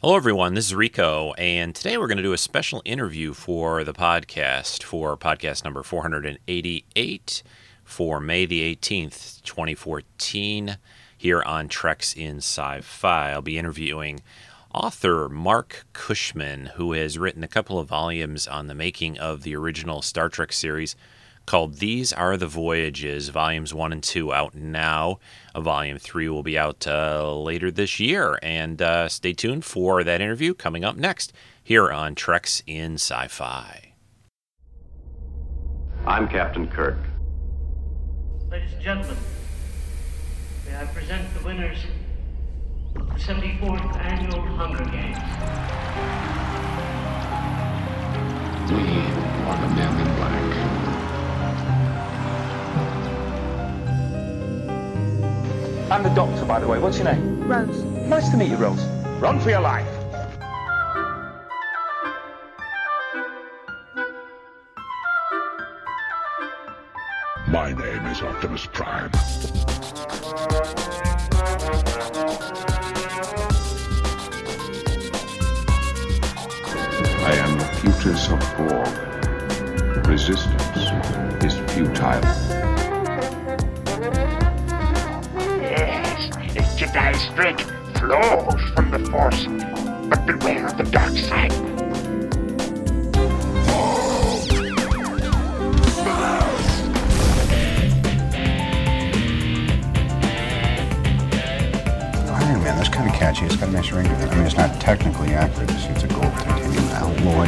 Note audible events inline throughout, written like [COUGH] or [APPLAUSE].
Hello, everyone. This is Rico, and today we're going to do a special interview for the podcast for podcast number 488 for May the 18th, 2014, here on Treks in Sci Fi. I'll be interviewing author Mark Cushman, who has written a couple of volumes on the making of the original Star Trek series called These Are the Voyages, volumes one and two out now. Volume three will be out uh, later this year. And uh, stay tuned for that interview coming up next here on Treks in Sci Fi. I'm Captain Kirk. Ladies and gentlemen, may I present the winners of the 74th Annual Hunger Games. We are the men I'm the doctor, by the way. What's your name? Rose. Nice to meet you, Rose. Run for your life. My name is Optimus Prime. I am the Futus of Borg. Resistance is futile. The Jedi strength flows from the Force, but beware of the dark side. Oh, Iron Man, that's kind of catchy. It's got a nice ring to it. I mean, it's not technically accurate. It's, it's a gold titanium alloy.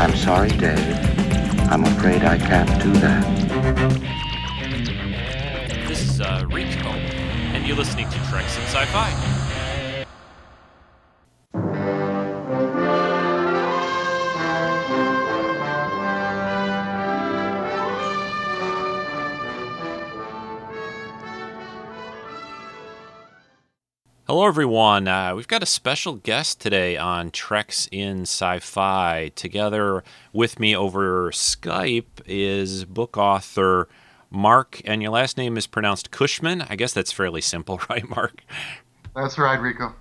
I'm sorry, Dave. I'm afraid I can't do that. You're listening to Treks in Sci Fi. Hello, everyone. Uh, we've got a special guest today on Treks in Sci Fi. Together with me over Skype is book author Mark, and your last name is pronounced Cushman. I guess that's fairly simple, [LAUGHS] right, Mark? That's right, Rico.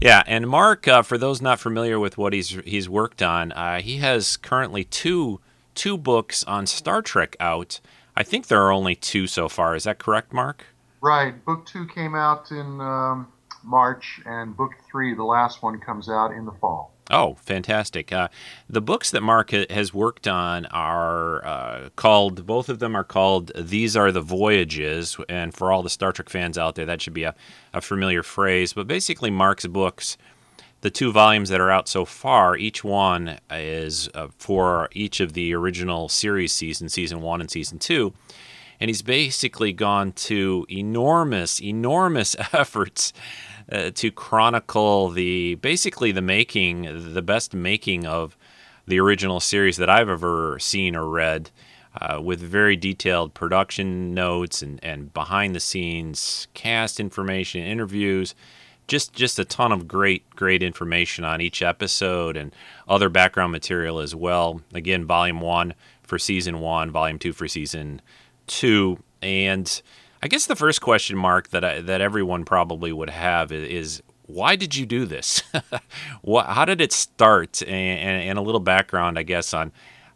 Yeah, and Mark, uh, for those not familiar with what he's he's worked on, uh, he has currently two two books on Star Trek out. I think there are only two so far. Is that correct, Mark? Right. Book two came out in um, March, and book three, the last one, comes out in the fall. Oh, fantastic. Uh, the books that Mark ha- has worked on are uh, called, both of them are called These Are the Voyages. And for all the Star Trek fans out there, that should be a, a familiar phrase. But basically, Mark's books, the two volumes that are out so far, each one is uh, for each of the original series seasons, season one and season two. And he's basically gone to enormous, enormous [LAUGHS] efforts uh, to chronicle the basically the making, the best making of the original series that I've ever seen or read, uh, with very detailed production notes and, and behind the scenes cast information, interviews, just just a ton of great great information on each episode and other background material as well. Again, volume one for season one, volume two for season two, and I guess the first question mark that I, that everyone probably would have is, why did you do this? [LAUGHS] what, how did it start? And, and, and, a little background, I guess, on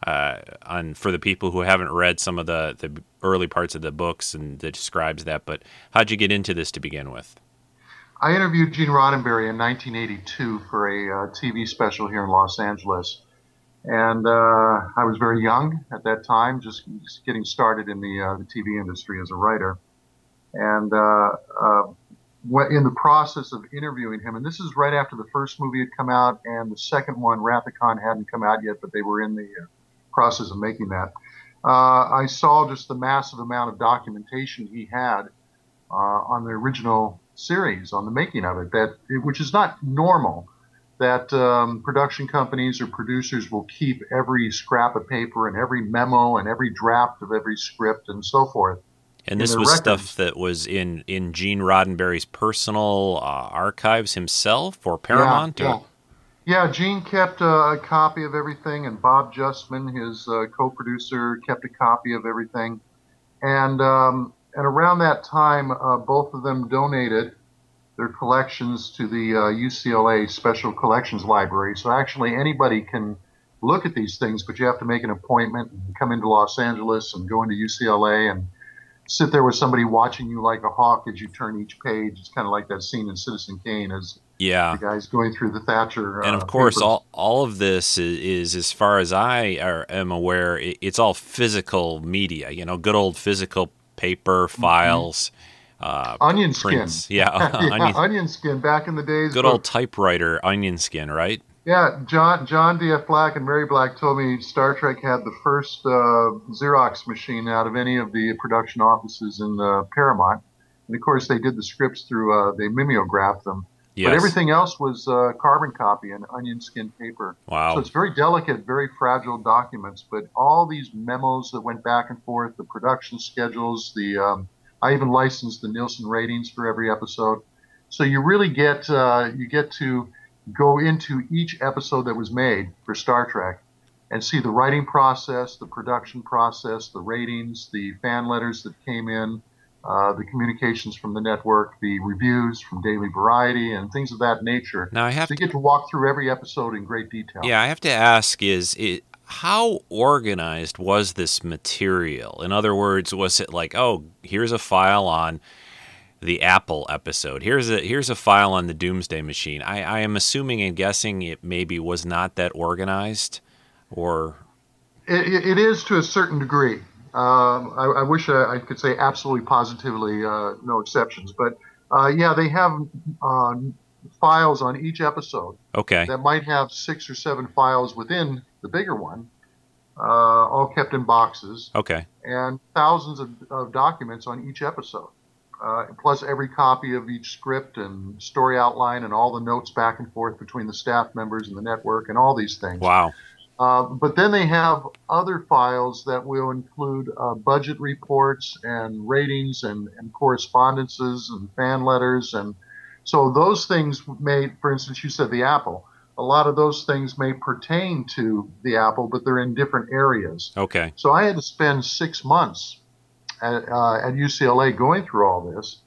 uh, on for the people who haven't read some of the, the early parts of the books and that describes that. But how'd you get into this to begin with? I interviewed Gene Roddenberry in 1982 for a uh, TV special here in Los Angeles. And uh, I was very young at that time, just, just getting started in the, uh, the TV industry as a writer. And uh, uh, in the process of interviewing him, and this is right after the first movie had come out, and the second one, Wrath hadn't come out yet, but they were in the uh, process of making that. Uh, I saw just the massive amount of documentation he had uh, on the original series, on the making of it, that which is not normal. That um, production companies or producers will keep every scrap of paper and every memo and every draft of every script and so forth. And this was records. stuff that was in in Gene Roddenberry's personal uh, archives himself, or Paramount. Yeah, or? yeah. yeah Gene kept a copy of everything, and Bob Justman, his uh, co-producer, kept a copy of everything. And um, and around that time, uh, both of them donated their collections to the uh, UCLA Special Collections Library. So actually, anybody can look at these things, but you have to make an appointment and come into Los Angeles and go into UCLA and sit there with somebody watching you like a hawk as you turn each page. It's kind of like that scene in Citizen Kane as yeah the guy's going through the Thatcher. and uh, of course papers. all all of this is, is as far as i are, am aware it, it's all physical media you know good old physical paper files uh, onion skin. yeah, [LAUGHS] yeah, [LAUGHS] onion, onion skin back in the days. good old typewriter onion skin right Yeah, John John D.F. Black and Mary Black told me Star Trek had the first uh, Xerox machine out of any of the production offices in uh, Paramount, and of course they did the scripts through uh, they mimeographed them. yes But everything else was uh, carbon copy and onion skin paper. wow So it's very delicate, very fragile documents. But all these memos that went back and forth, the production schedules, the um, I even licensed the Nielsen ratings for every episode. So you really get uh, you get to go into each episode that was made for Star Trek and see the writing process, the production process, the ratings, the fan letters that came in, uh, the communications from the network, the reviews from Daily Variety, and things of that nature. now i have So to get to walk through every episode in great detail. yeah i have to ask is it how organized was this material in other words was it like oh here's a file on the Apple episode. Here's a here's a file on the Doomsday Machine. I, I am assuming and guessing it maybe was not that organized, or It, it- is to a certain degree. Um, I, I wish I, I could say absolutely positively uh, no exceptions, but uh, yeah, they have uh, files on each episode okay, that might have six or seven files within the bigger one, uh, all kept in boxes, okay, and thousands of, of documents on each episode. Uh, plus every copy of each script and story outline and all the notes back and forth between the staff members and the network and all these things. wow, Uh, but then they have other files that will include uh, budget reports and ratings and, and correspondences and fan letters. And so those things may, for instance, you said the Apple. A lot of those things may pertain to the Apple, but they're in different areas. okay, So I had to spend six months at, uh, at UCLA going through all this.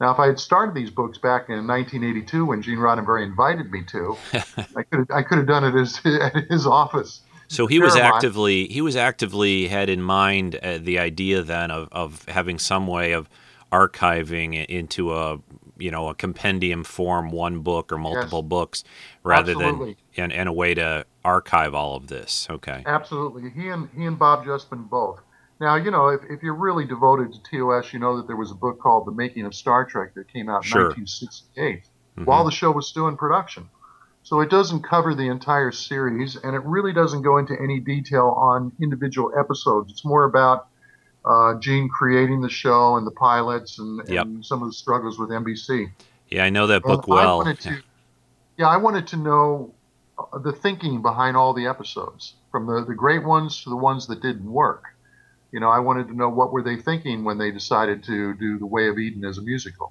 Now, if I had started these books back in 1982 when Gene Roddenberry invited me to, [LAUGHS] I could I could have done it as, [LAUGHS] at his office. So he was actively he was actively had in mind uh, the idea then of, of having some way of archiving into a you know a compendium form one book or multiple books rather Absolutely. than and, and a way to archive all of this. Okay. Absolutely, he and he and Bob Justman both. Now, you know, if, if you're really devoted to TOS, you know that there was a book called The Making of Star Trek that came out in Sure. 1968 Mhm. while the show was still in production. So it doesn't cover the entire series, and it really doesn't go into any detail on individual episodes. It's more about uh, Gene creating the show and the pilots and, Yep. and some of the struggles with NBC. Yeah, I know that And book I well. wanted to, yeah, I wanted to know uh, the thinking behind all the episodes, from the, the great ones to the ones that didn't work. You know, I wanted to know what were they thinking when they decided to do The Way of Eden as a musical.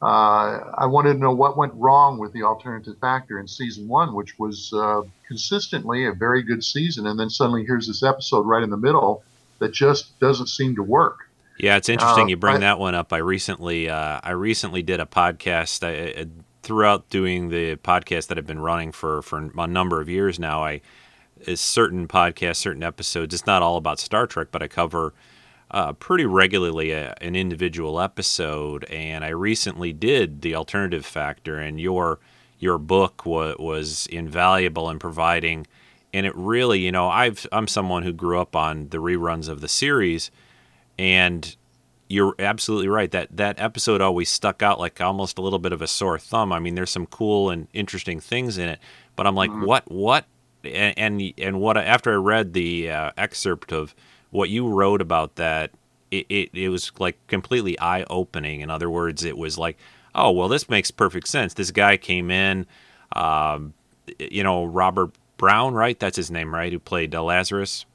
Uh, I wanted to know what went wrong with the alternative factor in season one, which was uh, consistently a very good season, and then suddenly here's this episode right in the middle that just doesn't seem to work. Yeah, it's interesting Uh, you bring I- that one up. I recently, uh, I recently did a podcast. I, I, throughout doing the podcast that I've been running for for a number of years now, I is certain podcasts, certain episodes. It's not all about Star Trek, but I cover uh, pretty regularly a, an individual episode. And I recently did the alternative factor, and your your book wa- was invaluable in providing. And it really, you know, I've I'm someone who grew up on the reruns of the series, and you're absolutely right that that episode always stuck out like almost a little bit of a sore thumb. I mean, there's some cool and interesting things in it, but I'm like, what, what, and and, and what? After I read the uh, excerpt of what you wrote about that, it, it it was like completely eye opening. In other words, it was like, oh well, this makes perfect sense. This guy came in, um, you know, Robert Brown, right? That's his name, right? Who played uh, Lazarus,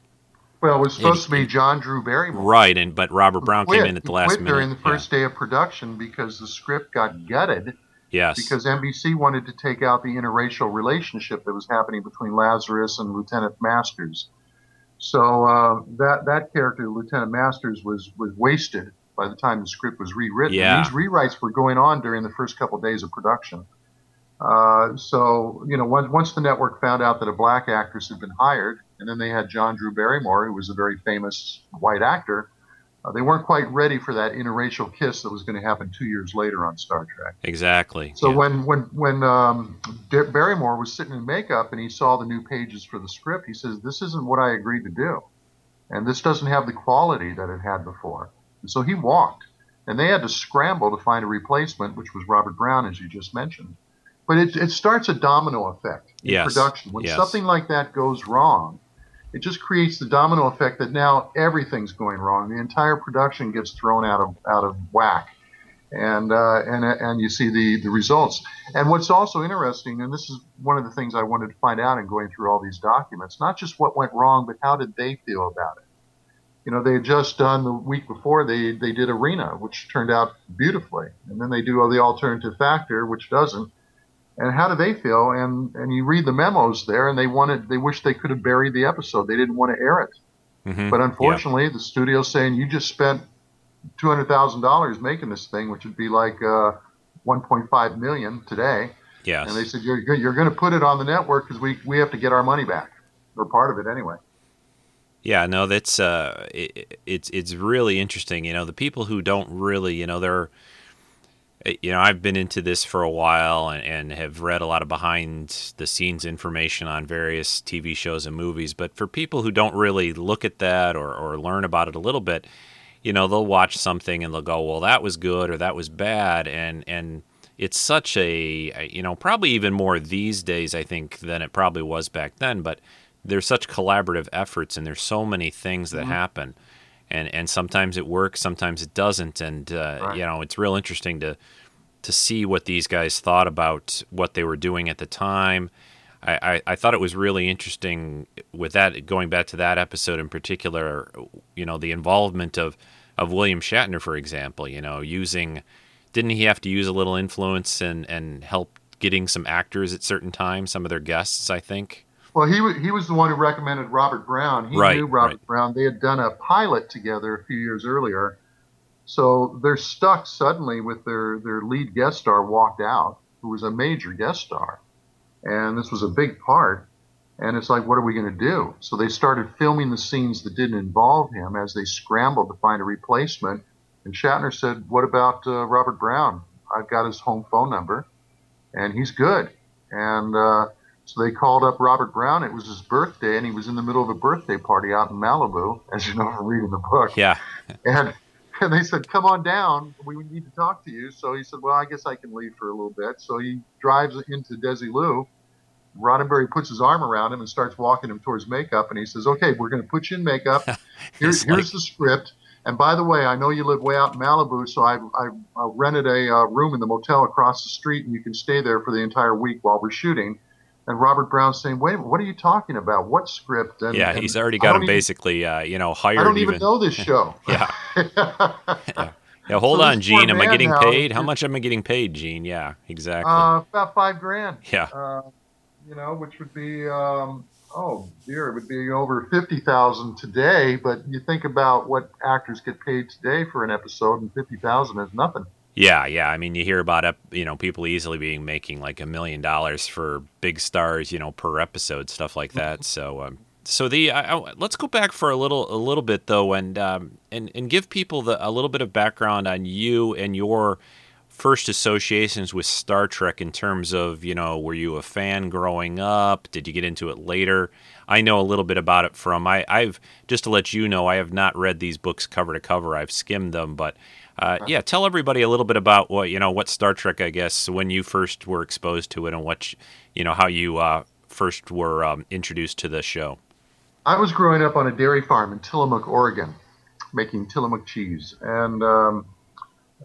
Well, it was supposed to be John Drew Barrymore. right? And but Robert Brown came in at the He last quit minute during the Yeah. first day of production because the script got gutted Yes. because NBC wanted to take out the interracial relationship that was happening between Lazarus and Lieutenant Masters. So uh, that that character, Lieutenant Masters, was was wasted by the time the script was rewritten. Yeah. These rewrites were going on during the first couple days of production. Uh, so, you know, once, once the network found out that a black actress had been hired, and then they had John Drew Barrymore, who was a very famous white actor, uh, they weren't quite ready for that interracial kiss that was going to happen two years later on Star Trek. Exactly. So yeah. when when when um, Barrymore was sitting in makeup and he saw the new pages for the script, he says, "This isn't what I agreed to do, and this doesn't have the quality that it had before." And so he walked, and they had to scramble to find a replacement, which was Robert Brown, as you just mentioned. But it, it starts a domino effect in Yes, production. When yes. something like that goes wrong, it just creates the domino effect that now everything's going wrong. The entire production gets thrown out of out of whack and uh, and and you see the the results. And what's also interesting, and this is one of the things I wanted to find out in going through all these documents, not just what went wrong, but how did they feel about it. You know, they had just done the week before they they did Arena, which turned out beautifully, and then they do the alternative factor, which doesn't. And how do they feel? And and you read the memos there, and they wanted they wish they could have buried the episode. They didn't want to air it. Mhm. But Yeah. unfortunately, the studio's saying you just spent two hundred thousand dollars making this thing, which would be like uh, one point five million today. Yes. And they said you're you're going to put it on the network because we we have to get our money back or part of it anyway. Yeah, no, that's uh, it, it's it's really interesting. You know, the people who don't really, you know, they're, Uh, you know, I've been into this for a while and, and have read a lot of behind the scenes information on various TV shows and movies. But for people who don't really look at that or, or learn about it a little bit, you know, they'll watch something and they'll go, well, that was good or that was bad, and and it's such a, you know, probably even more these days, I think, than it probably was back then. But there's such collaborative efforts and there's so many things that mm-hmm. happen and and sometimes it works sometimes it doesn't. And uh, Right. you know it's real interesting to to see what these guys thought about what they were doing at the time. I, I, I thought it was really interesting with that going back to that episode in particular you know the involvement of of William Shatner for example you know using didn't he have to use a little influence and and help getting some actors at certain times some of their guests I think Well, he he was the one who recommended Robert Brown. He Right, knew Robert right. Brown. They had done a pilot together a few years earlier, so they're stuck suddenly with their their lead guest star walked out, who was a major guest star, and this was a big part. And it's like, what are we going to do? So they started filming the scenes that didn't involve him as they scrambled to find a replacement. And Shatner said, "What about uh, Robert Brown? I've got his home phone number, and he's good." And uh, so they called up Robert Brown. It was his birthday, and he was in the middle of a birthday party out in Malibu, as you know from reading the book. yeah And and they said, "Come on down. We need to talk to you." So he said, "Well, I guess I can leave for a little bit." So he drives into Desilu. Roddenberry puts his arm around him and starts walking him towards makeup, and he says, "Okay, we're going to put you in makeup. [LAUGHS] Here's, here's the script. And by the way, I know you live way out in Malibu, so I, I, I rented a uh, room in the motel across the street, and you can stay there for the entire week while we're shooting." And Robert Brown's saying, "Wait, what are you talking about? What script?" And, yeah and he's already got him even- basically uh, you know hired I don't even know this show. [LAUGHS] yeah [LAUGHS] Yeah, hold So on, Gene. Am I getting now paid? How much am I getting paid, Gene? Yeah, exactly. Uh, about five grand. yeah, Uh, you know, which would be, um, oh dear, it would be over fifty thousand today. But you think about what actors get paid today for an episode, and fifty thousand is nothing. Yeah, yeah. I mean, you hear about you know people easily being making like a million dollars for big stars, you know, per episode, stuff like that. So, um, so the I, I, let's go back for a little a little bit though, and um, and and give people the, a little bit of background on you and your first associations with Star Trek in terms of, you know, were you a fan growing up? Did you get into it later? I know a little bit about it from I, I've just to let you know, I have not read these books cover to cover. I've skimmed them, but uh, yeah, tell everybody a little bit about what you know, what Star Trek, I guess, when you first were exposed to it, and what you- you know, how you uh, first were um, introduced to the show. I was growing up on a dairy farm in Tillamook, Oregon, making Tillamook cheese, and um,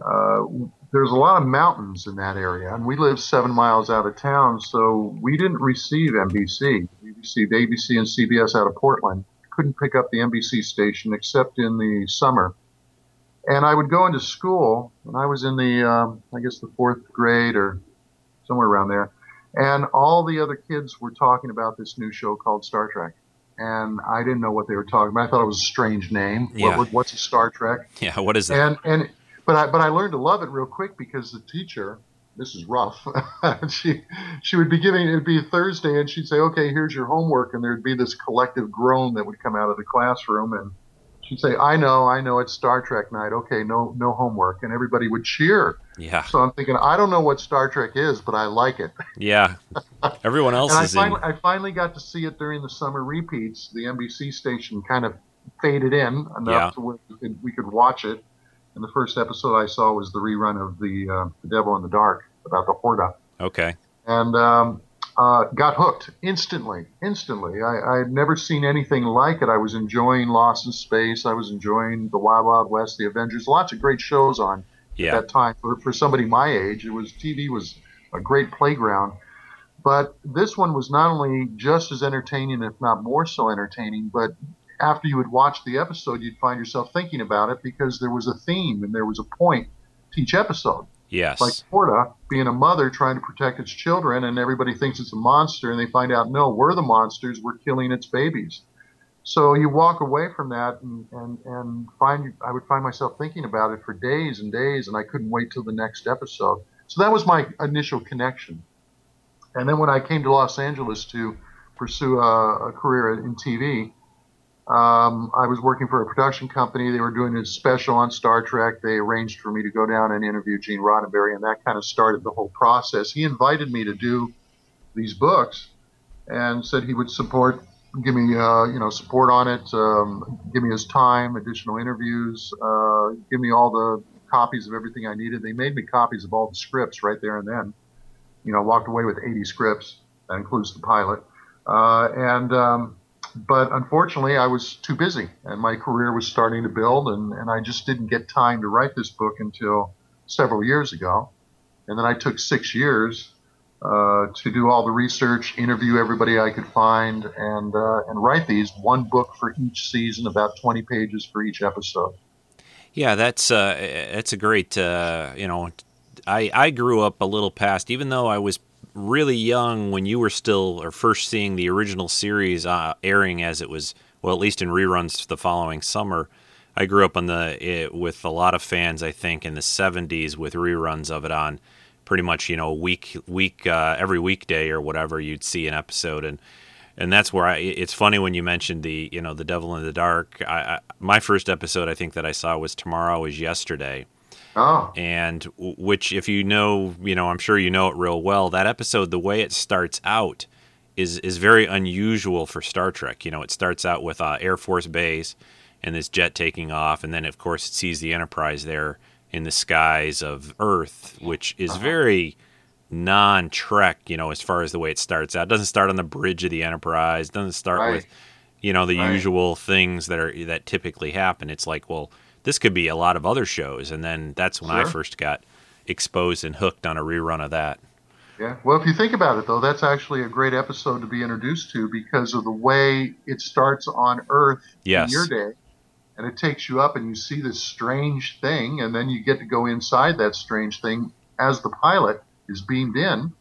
uh, there's a lot of mountains in that area, and we lived seven miles out of town, so we didn't receive NBC. We received ABC and CBS out of Portland. Couldn't pick up the NBC station except in the summer. And I would go into school, and I was in the, um, I guess, the fourth grade or somewhere around there, and all the other kids were talking about this new show called Star Trek and I didn't know what they were talking about. I thought it was a strange name. Yeah. What, what's a Star Trek? Yeah, what is that? And and but I but I learned to love it real quick because the teacher, this is rough. [LAUGHS] she she would be giving it'd be Thursday and she'd say, okay, here's your homework, and there'd be this collective groan that would come out of the classroom and. She'd say, "I know, I know, it's Star Trek night. Okay, no, no homework," and everybody would cheer. yeah, So I'm thinking, I don't know what Star Trek is, but I like it. yeah. Everyone else And I is in. finally, I finally got to see it during the summer repeats. The NBC station kind of faded in enough Yeah. to where we could, we could watch it. And the first episode I saw was the rerun of the, uh, the Devil in the Dark about the Horta, Okay. and um, uh, got hooked instantly. Instantly, I, I had never seen anything like it. I was enjoying Lost in Space. I was enjoying the Wild Wild West, the Avengers. Lots of great shows on Yeah. that time for, for somebody my age it was tv was a great playground but this one was not only just as entertaining if not more so entertaining but after you would watch the episode you'd find yourself thinking about it because there was a theme and there was a point to each episode Yes. like Horta being a mother trying to protect its children, and everybody thinks it's a monster, and they find out no, we're the monsters, we're killing its babies. So you walk away from that, and and and find I would find myself thinking about it for days and days, and I couldn't wait till the next episode. So that was my initial connection. And then when I came to Los Angeles to pursue a, a career in TV, um, I was working for a production company. They were doing a special on Star Trek. They arranged for me to go down and interview Gene Roddenberry, and that kind of started the whole process. He invited me to do these books and said he would support, give me, uh, you know, support on it, um, give me his time, additional interviews, uh, give me all the copies of everything I needed. They made me copies of all the scripts right there and then. You know, walked away with 80 scripts. That includes the pilot. Uh, and um, but unfortunately, I was too busy, and my career was starting to build, and, and I just didn't get time to write this book until several years ago. And then I took six years uh, to do all the research, interview everybody I could find, and uh, and write these one book for each season, about 20 pages for each episode. Yeah, that's uh, that's a great. Uh, you know, I I grew up a little past, even though I was really young when you were still or first seeing the original series uh, airing as it was. Well, at least in reruns the following summer. I grew up on the it, with a lot of fans. I think in the '70s with reruns of it on pretty much you know week week uh, every weekday or whatever you'd see an episode and and that's where I. It's funny when you mentioned the, you know, the Devil in the Dark. I, I, my first episode, I think that I saw was Tomorrow is Yesterday, Oh, and which, if you know, you know, I'm sure you know it real well. That episode, the way it starts out, is is very unusual for Star Trek. You know, it starts out with uh, Air Force Base and this jet taking off, and then of course it sees the Enterprise there in the skies of Earth, which is very non-Trek, you know, as far as the way it starts out. It doesn't start on the bridge of the Enterprise. It doesn't start Right. with, you know, the Right. usual things that are that typically happen. It's like, well, this could be a lot of other shows, and then that's when I first got exposed and hooked on a rerun of that. Yeah. Well, if you think about it, though, that's actually a great episode to be introduced to because of the way it starts on Earth Yes. in your day. And it takes you up and you see this strange thing, and then you get to go inside that strange thing as the pilot is beamed in.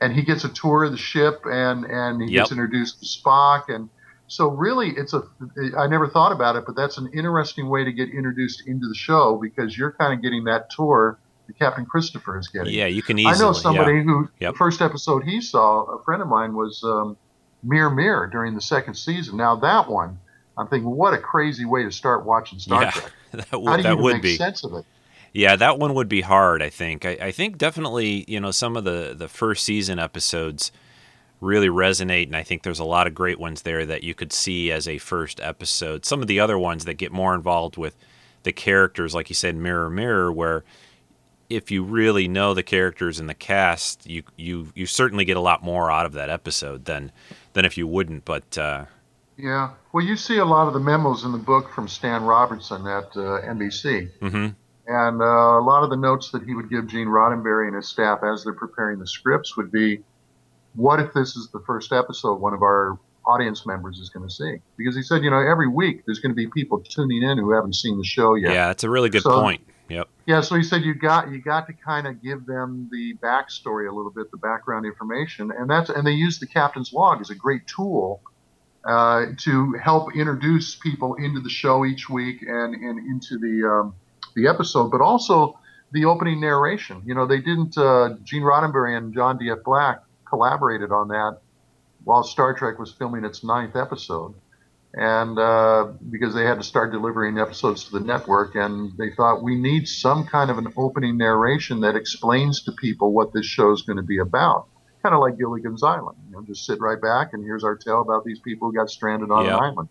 And he gets a tour of the ship and, and he Yep. gets introduced to Spock. And so, really, it's a, I never thought about it, but that's an interesting way to get introduced into the show because you're kind of getting that tour that Captain Christopher is getting. Yeah, you can easily. I know somebody yeah. who Yep. the first episode he saw, a friend of mine was um, Mirror Mirror during the second season. Now that one, I'm thinking, what a crazy way to start watching Star Yeah, Trek. [LAUGHS] that How do you that even would make be. sense of it? Yeah, that one would be hard. I think. I, I think definitely, you know, some of the the first season episodes really resonate, and I think there's a lot of great ones there that you could see as a first episode. Some of the other ones that get more involved with the characters, like you said, Mirror Mirror, where if you really know the characters and the cast, you you you certainly get a lot more out of that episode than than if you wouldn't. But uh, Yeah. Well, you see a lot of the memos in the book from Stan Robertson at uh, NBC. mhm. And uh, a lot of the notes that he would give Gene Roddenberry and his staff as they're preparing the scripts would be, what if this is the first episode one of our audience members is going to see? Because he said, you know, every week there's going to be people tuning in who haven't seen the show yet. yeah, it's a really good So- point. Yep. Yeah, so he said you got you got to kind of give them the backstory a little bit, the background information, and that's and they use the captain's log as a great tool uh, to help introduce people into the show each week and, and into the um, the episode, but also the opening narration. You know, they didn't. Uh, Gene Roddenberry and John D. F. Black collaborated on that while Star Trek was filming its ninth episode, and uh, because they had to start delivering episodes to the network, and they thought we need some kind of an opening narration that explains to people what this show is going to be about. Kind of like Gilligan's Island, you know, just sit right back and here's our tale about these people who got stranded on Yep. an island.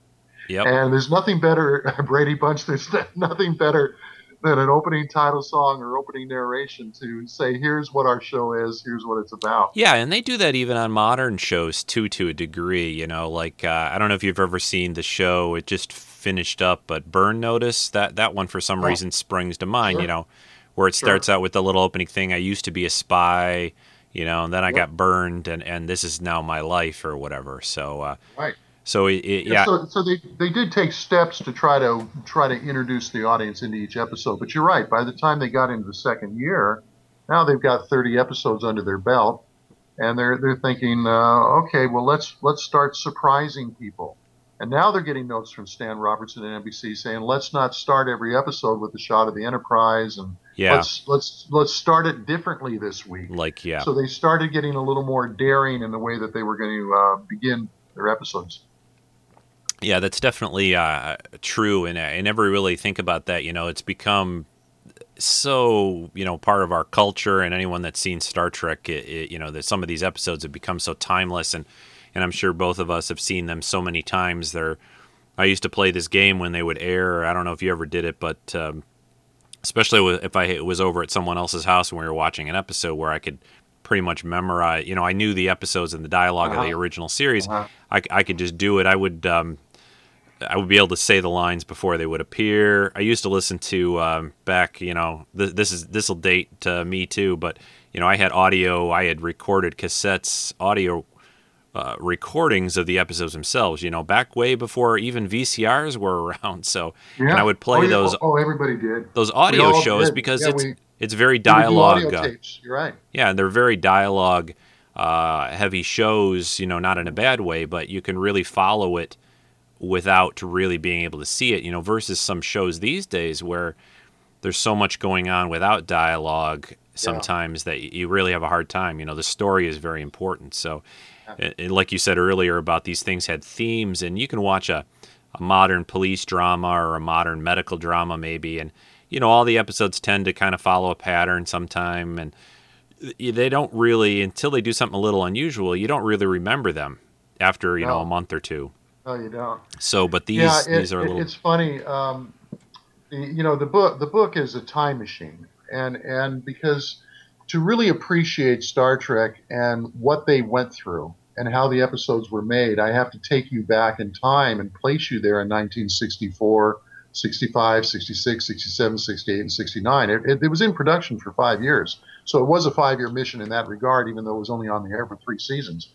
Yep. And there's nothing better, [LAUGHS] Brady Bunch. There's [LAUGHS] nothing better than an opening title song or opening narration to say, "Here's what our show is. Here's what it's about." Yeah, and they do that even on modern shows too, to a degree. You know, like uh, I don't know if you've ever seen the show. It just finished up, but Burn Notice that that one for some Oh. reason springs to mind. Sure. You know, where it Sure. starts out with the little opening thing. I used to be a spy. You know, and then I Yep. got burned, and and this is now my life or whatever. So, uh, Right. So it, it, yeah, So, so they, they did take steps to try to try to introduce the audience into each episode. But you're right. By the time they got into the second year, now they've got 30 episodes under their belt, and they're they're thinking, uh, okay, well let's let's start surprising people. And now they're getting notes from Stan Robertson and NBC saying, let's not start every episode with a shot of the Enterprise, and yeah, let's let's let's start it differently this week. like yeah. So they started getting a little more daring in the way that they were going to uh, begin their episodes. Yeah, that's definitely uh, true, and I never really think about that. You know, it's become so you know part of our culture, and anyone that's seen Star Trek, it, it, you know, that some of these episodes have become so timeless, and and I'm sure both of us have seen them so many times. They're I used to play this game when they would air. I don't know if you ever did it, but um, especially if I was over at someone else's house and we were watching an episode where I could pretty much memorize. You know, I knew the episodes and the dialog of the Uh-huh. original series. Uh-huh. I, I could just do it. I would um, I would be able to say the lines before they would appear. I used to listen to um, back, you know, th- this is this will date uh, me too, but you know, I had audio. I had recorded cassettes, audio uh, recordings of the episodes themselves. You know, back way before even VCRs were [LAUGHS] around. So, yeah. and I would play oh, those Oh, everybody did. those audio shows did. because Yeah, it's we- it's very We would do dialogue. uh. You're right. yeah, and they're very dialogue uh, heavy shows, you know, not in a bad way, but you can really follow it without really being able to see it, you know, versus some shows these days where there's so much going on without dialogue sometimes that you really have a hard time. You know, the story is very important. So, and like you said earlier about these things had themes, and you can watch a, a modern police drama or a modern medical drama maybe, and you know all the episodes tend to kind of follow a pattern sometime, and they don't really until they do something a little unusual. You don't really remember them after you know a month or two. No, you don't. So, but these yeah, it, these are a little it's funny. Um, the, you know, the book the book is a time machine, and and because to really appreciate Star Trek and what they went through and how the episodes were made, I have to take you back in time and place you there in 1964, 65, 66, 67, 68, and 69. It, it, it was in production for five years, so it was a five year mission in that regard, even though it was only on the air for three seasons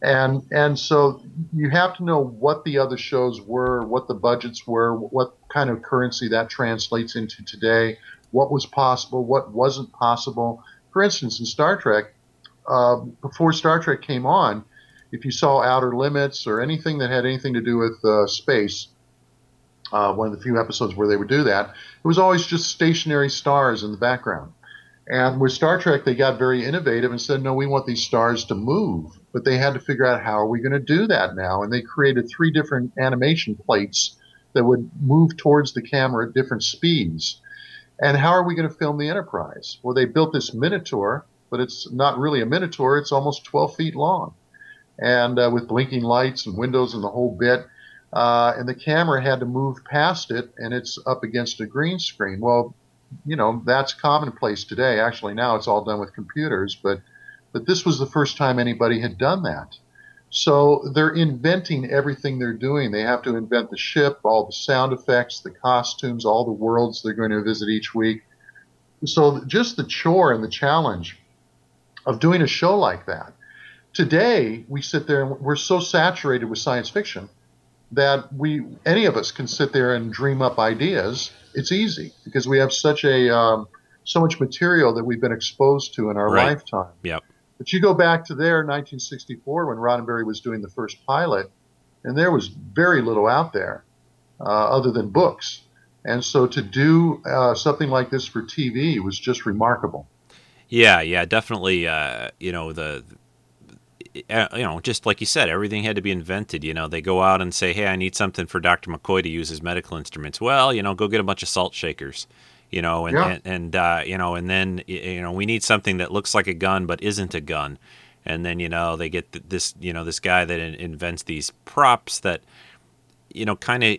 and and so you have to know what the other shows were, what the budgets were, what kind of currency that translates into today, what was possible, what wasn't possible. For instance, in Star Trek, uh, before Star Trek came on, if you saw Outer Limits or anything that had anything to do with uh, space, uh, one of the few episodes where they would do that, it was always just stationary stars in the background. And with Star Trek, they got very innovative and said, no, we want these stars to move. But they had to figure out how are we going to do that now? And they created three different animation plates that would move towards the camera at different speeds. And how are we going to film the Enterprise? Well, they built this miniature, but it's not really a miniature, it's almost 12 feet long. And uh, with blinking lights and windows and the whole bit. Uh, and the camera had to move past it, and it's up against a green screen. Well, you know that's commonplace today. Actually, now it's all done with computers, but but this was the first time anybody had done that. So they're inventing everything they're doing. They have to invent the ship, all the sound effects, the costumes, all the worlds they're going to visit each week. So just the chore and the challenge of doing a show like that. Today we sit there and we're so saturated with science fiction that we any of us can sit there and dream up ideas. It's easy because we have such a um, so much material that we've been exposed to in our Right. lifetime. Yep. But you go back to there, 1964, when Roddenberry was doing the first pilot, and there was very little out there uh, other than books. And so to do uh, something like this for TV was just remarkable. Yeah, yeah, definitely. Uh, you know the. uh, You know, just like you said, everything had to be invented. You know, they go out and say, "Hey, I need something for Doctor McCoy to use his medical instruments." Well, you know, go get a bunch of salt shakers. You know, and Yeah. and, and uh, you know, and then you know, we need something that looks like a gun but isn't a gun. And then you know, they get this you know this guy that in- invents these props that you know kind of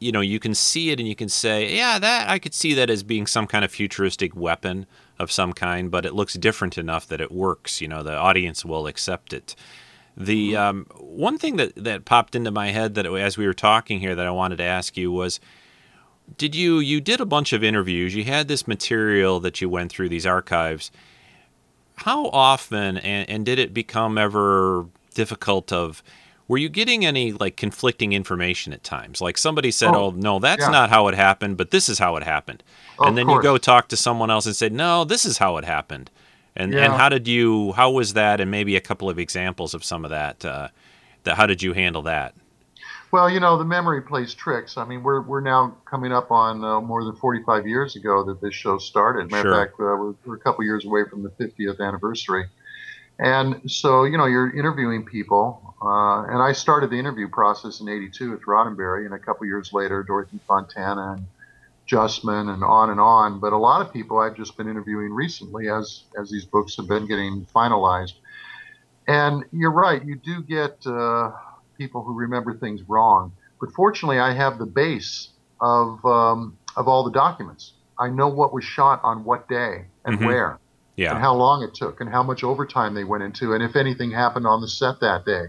you know you can see it and you can say yeah that i could see that as being some kind of futuristic weapon of some kind but it looks different enough that it works you know the audience will accept it the um, one thing that, that popped into my head that as we were talking here that i wanted to ask you was did you you did a bunch of interviews. You had this material that you went through these archives. How often and, and did it become ever difficult of were you getting any like conflicting information at times? Like somebody said oh, Oh, no that's yeah. not how it happened but this is how it happened. Of and then you go talk to someone else and say no this is how it happened. And and how did you how was that? And maybe a couple of examples of some of that uh, that how did you handle that Well, you know, the memory plays tricks. I mean, we're, we're now coming up on uh, more than 45 years ago that this show started. Matter Sure. of fact, uh, we're, we're a couple years away from the 50th anniversary. And so, you know, you're interviewing people. Uh, and I started the interview process in 82 with Roddenberry, and a couple years later, Dorothy Fontana and Justman and on and on. But a lot of people I've just been interviewing recently as, as these books have been getting finalized. And you're right, you do get uh, people who remember things wrong. But fortunately, I have the base of, um, of all the documents. I know what was shot on what day and Mhm. where and how long it took and how much overtime they went into and if anything happened on the set that day.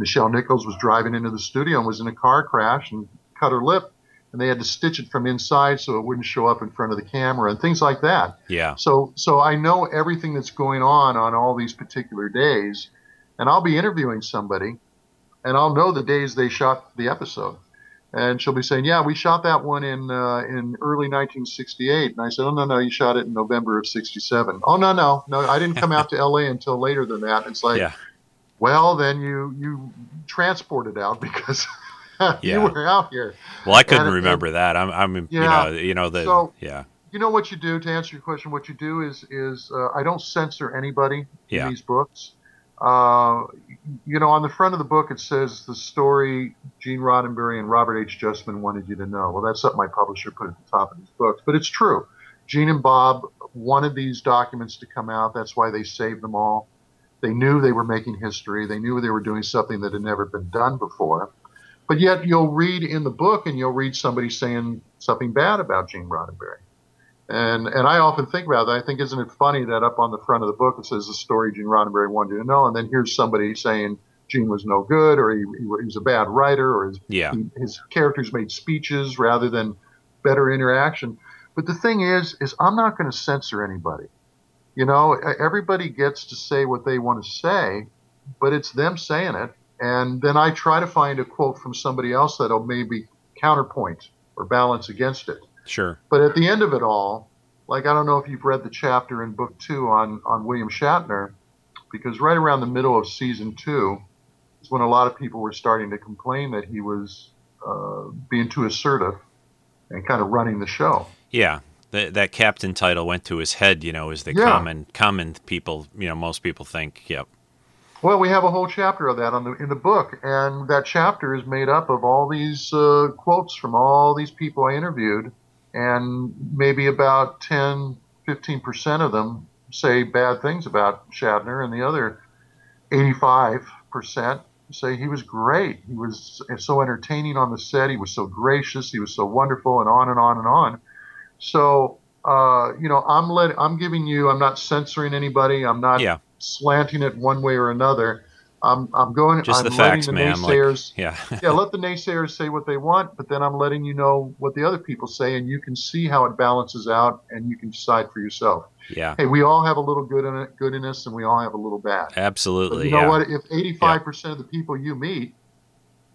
Nichelle Nichols was driving into the studio and was in a car crash and cut her lip and they had to stitch it from inside so it wouldn't show up in front of the camera and things like that. yeah So so I know everything that's going on on all these particular days and I'll be interviewing somebody and I'll know the days they shot the episode. And she'll be saying, "Yeah, we shot that one in uh, in early 1968." And I said, "Oh no, no, you shot it in November of '67." "Oh no, no, no, I didn't come out to LA [LAUGHS] until later than that." It's like, yeah well, then you you transported out because [LAUGHS] Yeah. you were out here. well i couldn't and- remember that i'm i'm you know you know the So- yeah You know what you do to answer your question. What you do is is uh, I don't censor anybody Yeah. in these books. Uh, you know, on the front of the book it says the story Gene Roddenberry and Robert H. Justman wanted you to know. Well, that's something my publisher put at the top of these books, but it's true. Gene and Bob wanted these documents to come out. That's why they saved them all. They knew they were making history. They knew they were doing something that had never been done before. But yet you'll read in the book and you'll read somebody saying something bad about Gene Roddenberry. And and I often think about that. I think, isn't it funny that up on the front of the book it says the story Gene Roddenberry wanted you to know, and then here's somebody saying Gene was no good, or he, he was a bad writer, or his, Yeah. he, his characters made speeches rather than better interaction. But the thing is, is I'm not going to censor anybody. You know, everybody gets to say what they want to say, but it's them saying it. And then I try to find a quote from somebody else that'll maybe counterpoint or balance against it. Sure But at the end of it all, like I don't know if you've read the chapter in book two on on William Shatner, because right around the middle of season two is when a lot of people were starting to complain that he was uh, being too assertive and kind of running the show. Yeah, that that captain title went to his head. You know, as the Yeah. common common people. You know, most people think. Yep. Well, we have a whole chapter of that on the in the book, and that chapter is made up of all these uh, quotes from all these people I interviewed, and maybe about 10, 15 percent of them say bad things about Shatner, and the other eighty-five percent say he was great. He was so entertaining on the set. He was so gracious. He was so wonderful, and on and on and on. So, uh, you know, I'm let I'm giving you. I'm not censoring anybody. I'm not Yeah. slanting it one way or another. I'm, I'm going. Just I'm the facts, the ma'am. Like, naysayers. yeah. [LAUGHS] yeah, let the naysayers say what they want, but then I'm letting you know what the other people say, and you can see how it balances out, and you can decide for yourself. yeah. Hey, we all have a little good in it, good in us, and we all have a little bad. But Absolutely. you know yeah. what? If 85% of the people you meet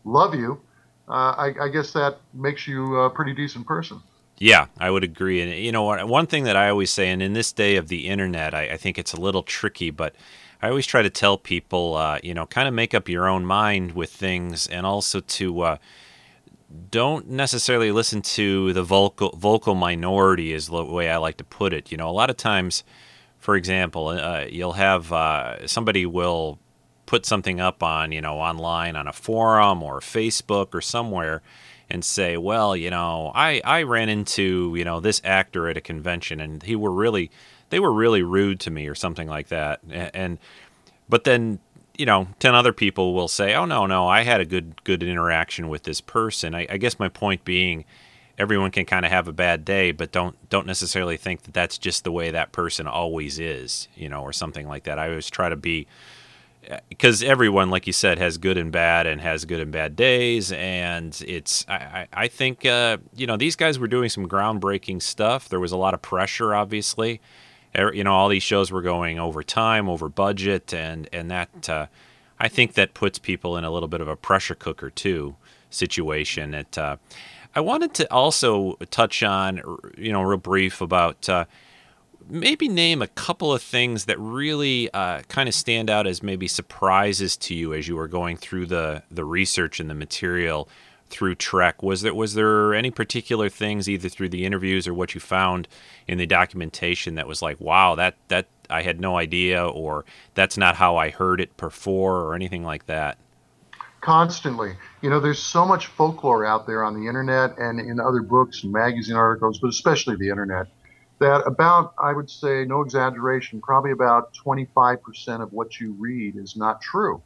love you, uh, I, I guess that makes you a pretty decent person. Yeah, I would agree. And you know what? One thing that I always say, and in this day of the internet, I, I think it's a little tricky, but I always try to tell people, uh, you know, kind of make up your own mind with things, and also to uh, don't necessarily listen to the vocal vocal minority, is the way I like to put it. You know, a lot of times, for example, uh, you'll have uh, somebody will put something up on, you know, online on a forum or Facebook or somewhere and say, well, you know, I, I ran into, you know, this actor at a convention and he were really, they were really rude to me or something like that. And, and but then, you know, 10 other people will say, oh, no, no, I had a good, good interaction with this person. I, I guess my point being, everyone can kind of have a bad day, but don't, don't necessarily think that that's just the way that person always is, you know, or something like that. I always try to be, because everyone, like you said, has good and bad and has good and bad days. And it's, I, I think, uh, you know, these guys were doing some groundbreaking stuff. There was a lot of pressure, obviously. You know, all these shows were going over time, over budget, and and that uh, I think that puts people in a little bit of a pressure cooker too situation. It. Uh, I wanted to also touch on, you know, real brief about uh, maybe name a couple of things that really uh, kind of stand out as maybe surprises to you as you were going through the the research and the material through Trek. Was there was there any particular things either through the interviews or what you found in the documentation that was like, wow, that that I had no idea, or that's not how I heard it before, or anything like that? Constantly, you know, there's so much folklore out there on the internet and in other books and magazine articles, but especially the internet that about, I would say, no exaggeration, probably about 25% of what you read is not true.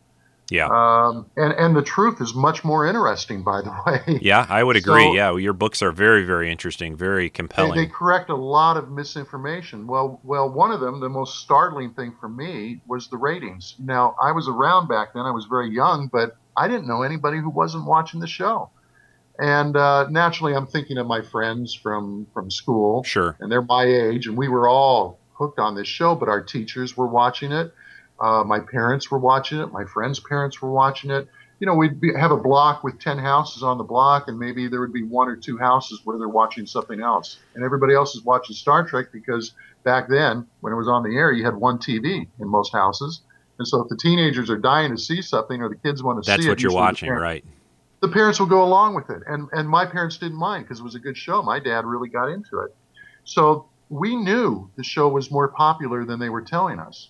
Yeah. Um, and, and the truth is much more interesting, by the [LAUGHS] way. Yeah, I would agree. So, yeah, your books are very, very interesting, very compelling. They, they, correct a lot of misinformation. Well, well, one of them, the most startling thing for me, was the ratings. Now, I was around back then. I was very young, but I didn't know anybody who wasn't watching the show. And uh, naturally, I'm thinking of my friends from from school. Sure. And they're my age, and we were all hooked on this show. But our teachers were watching it. Uh, my parents were watching it. My friends' parents were watching it. You know, we'd be, have a block with ten houses on the block, and maybe there would be one or two houses where they're watching something else, and everybody else is watching Star Trek because back then, when it was on the air, you had one TV in most houses. And so, if the teenagers are dying to see something, or the kids want to That's see it, that's what you're watching, right? the parents will go along with it. And and my parents didn't mind because it was a good show. My dad really got into it. So we knew the show was more popular than they were telling us.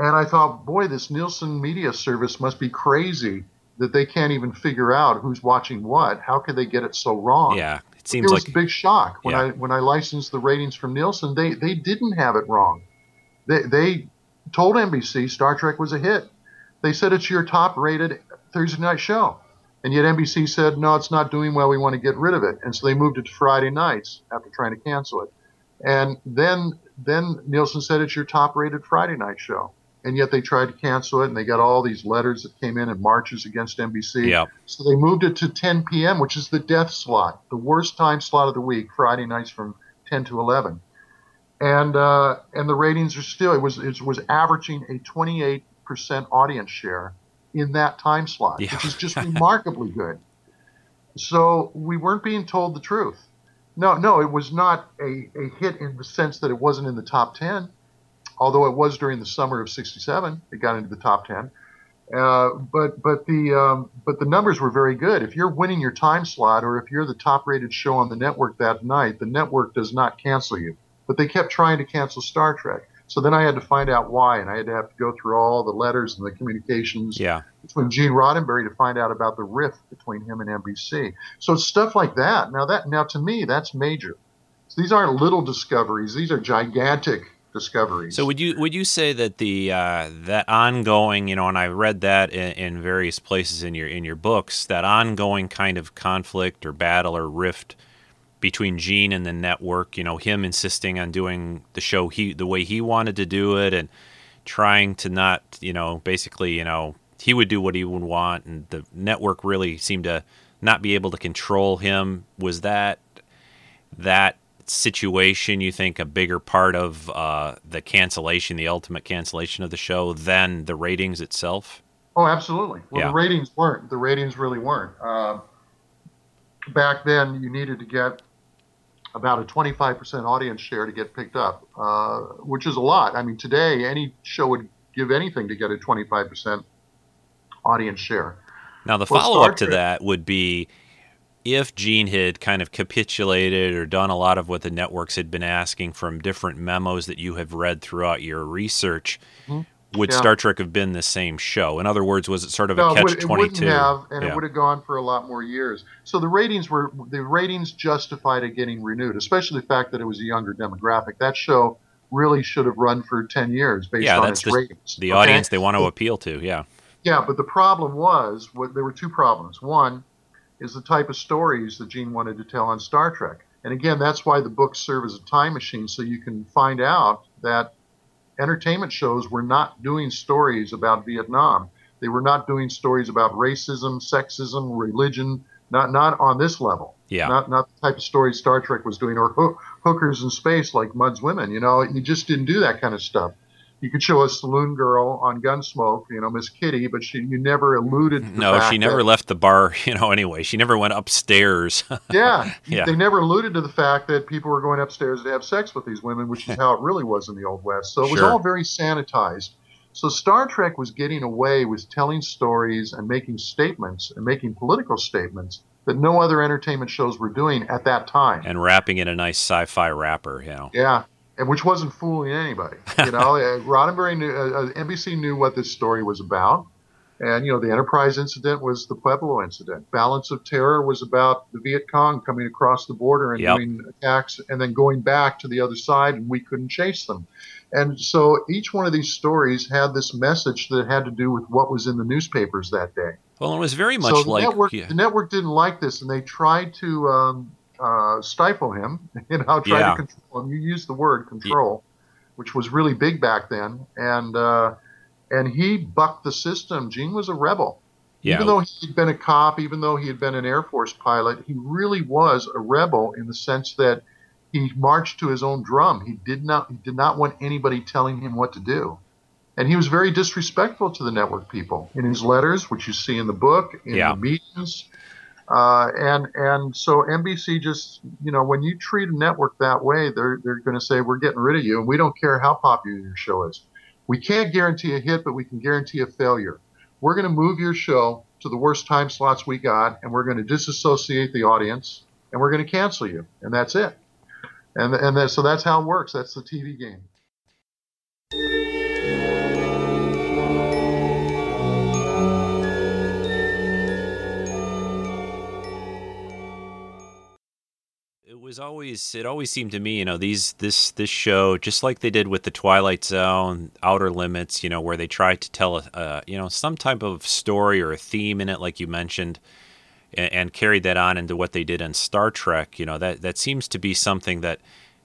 And I thought, boy, this Nielsen media service must be crazy that they can't even figure out who's watching what. How could they get it so wrong? Yeah, it seems it was like a big shock when yeah. I when I licensed the ratings from Nielsen. They they didn't have it wrong. They they told NBC Star Trek was a hit. They said it's your top rated Thursday night show. And yet NBC said, no, it's not doing well. We want to get rid of it. And so they moved it to Friday nights after trying to cancel it. And then then Nielsen said it's your top rated Friday night show. And yet they tried to cancel it and they got all these letters that came in and marches against NBC. Yep. So they moved it to 10 p.m., which is the death slot, the worst time slot of the week, Friday nights from 10 to 11. And uh, and the ratings are still it was it was averaging a 28% audience share in that time slot, yeah. which is just [LAUGHS] remarkably good. So we weren't being told the truth. No, no, it was not a, a hit in the sense that it wasn't in the top 10, although it was during the summer of 67. It got into the top 10. Uh, but but the um, but the numbers were very good. If you're winning your time slot, or if you're the top rated show on the network that night, the network does not cancel you. But they kept trying to cancel Star Trek. So then I had to find out why, and I had to have to go through all the letters and the communications yeah. between Gene Roddenberry to find out about the rift between him and NBC. So stuff like that. Now that now to me that's major. So these aren't little discoveries; these are gigantic discoveries. So would you would you say that the uh, that ongoing, you know, and I read that in, in various places in your in your books, that ongoing kind of conflict or battle or rift between Gene and the network. You know, him insisting on doing the show he the way he wanted to do it, and trying to not, you know, basically, you know, he would do what he would want, and the network really seemed to not be able to control him. Was that that situation you think a bigger part of uh, the cancellation, the ultimate cancellation of the show, than the ratings itself? Oh, absolutely. Well, Yeah. the ratings weren't. The ratings really weren't. Uh, back then, you needed to get about a 25% audience share to get picked up, uh, which is a lot. I mean, today any show would give anything to get a 25% audience share. Now, the Well, follow up to that would be if Gene had kind of capitulated or done a lot of what the networks had been asking from different memos that you have read throughout your research, would Mm-hmm. Yeah. Star Trek have been the same show? In other words, was it sort of No, a catch would, wouldn't 22? have, and Yeah. it would have gone for a lot more years. So the ratings were the ratings justified it getting renewed, especially the fact that it was a younger demographic. That show really should have run for 10 years based yeah, on that's its the, ratings. the okay? audience they want to appeal to. Yeah. Yeah, but the problem was what, there were two problems. One is the type of stories that Gene wanted to tell on Star Trek. And again, that's why the books serve as a time machine so you can find out that entertainment shows were not doing stories about Vietnam. They were not doing stories about racism, sexism, religion, not not on this level. Yeah. Not not the type of stories Star Trek was doing or hoo- hookers in space like Mudd's Women. You know, you just didn't do that kind of stuff. You could show a saloon girl on Gunsmoke, you know, Miss Kitty, but she you never alluded. No, she never that- left the bar, [LAUGHS] you know, anyway. She never went upstairs. [LAUGHS] Yeah, Yeah. they never alluded to the fact that people were going upstairs to have sex with these women, which is how it really was in the Old West. So it was Sure. all very sanitized. So Star Trek was getting away with telling stories and making statements and making political statements that no other entertainment shows were doing at that time. and wrapping in a nice sci fi wrapper, you know. Yeah, and which wasn't fooling anybody. You [LAUGHS] know, Roddenberry knew, uh, uh, NBC knew what this story was about, and you know, the Enterprise incident was the Pueblo incident. Balance of Terror was about the Viet Cong coming across the border and Yep. doing attacks, and then going back to the other side, and we couldn't chase them. And so each one of these stories had this message that had to do with what was in the newspapers that day Well, it was very much so the like. network, yeah. the network didn't like this, and they tried to um, uh, stifle him. You know, try Yeah. to control him. You used the word control, which was really big back then, and uh, and he bucked the system. Gene was a rebel. Yeah. Even though he'd been a cop, even though he had been an Air Force pilot, he really was a rebel in the sense that he marched to his own drum. He did not he did not want anybody telling him what to do. And he was very disrespectful to the network people in his letters, which you see in the book, in Yeah. the meetings. Uh, and and so NBC just you know when you treat a network that way, they're they're going to say we're getting rid of you, and we don't care how popular your show is. We can't guarantee a hit, but we can guarantee a failure. We're going to move your show to the worst time slots we got, and we're going to disassociate the audience, and we're going to cancel you, and that's it. And and that, so that's how it works. That's the TV game. Was always it always seemed to me, you know, these this this show just like they did with the Twilight Zone, Outer Limits, you know, where they tried to tell a uh, you know some type of story or a theme in it, like you mentioned, and, and carried that on into what they did in Star Trek. You know, that that seems to be something that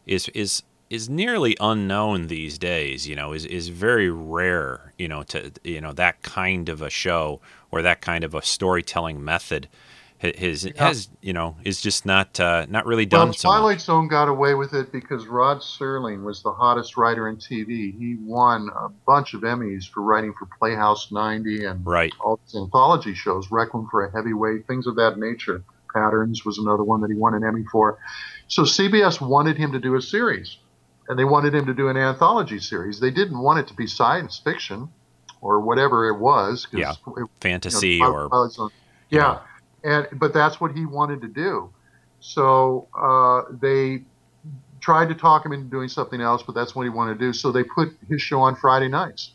is is is nearly unknown these days. You know, is is very rare. You know, to you know that kind of a show or that kind of a storytelling method. Ha- Has has you know is just not uh, not really done Well, so much. Twilight Zone got away with it because Rod Serling was the hottest writer in TV. He won a bunch of Emmys for writing for Playhouse 90 and Right. all these anthology shows, Requiem for a Heavyweight, things of that nature. Patterns was another one that he won an Emmy for. So CBS wanted him to do a series, and they wanted him to do an anthology series. They didn't want it to be science fiction or whatever it was. Yeah. it- you know, Fantasy or Twilight you yeah, know. And but that's what he wanted to do. So uh, they tried to talk him into doing something else, but that's what he wanted to do. So they put his show on Friday nights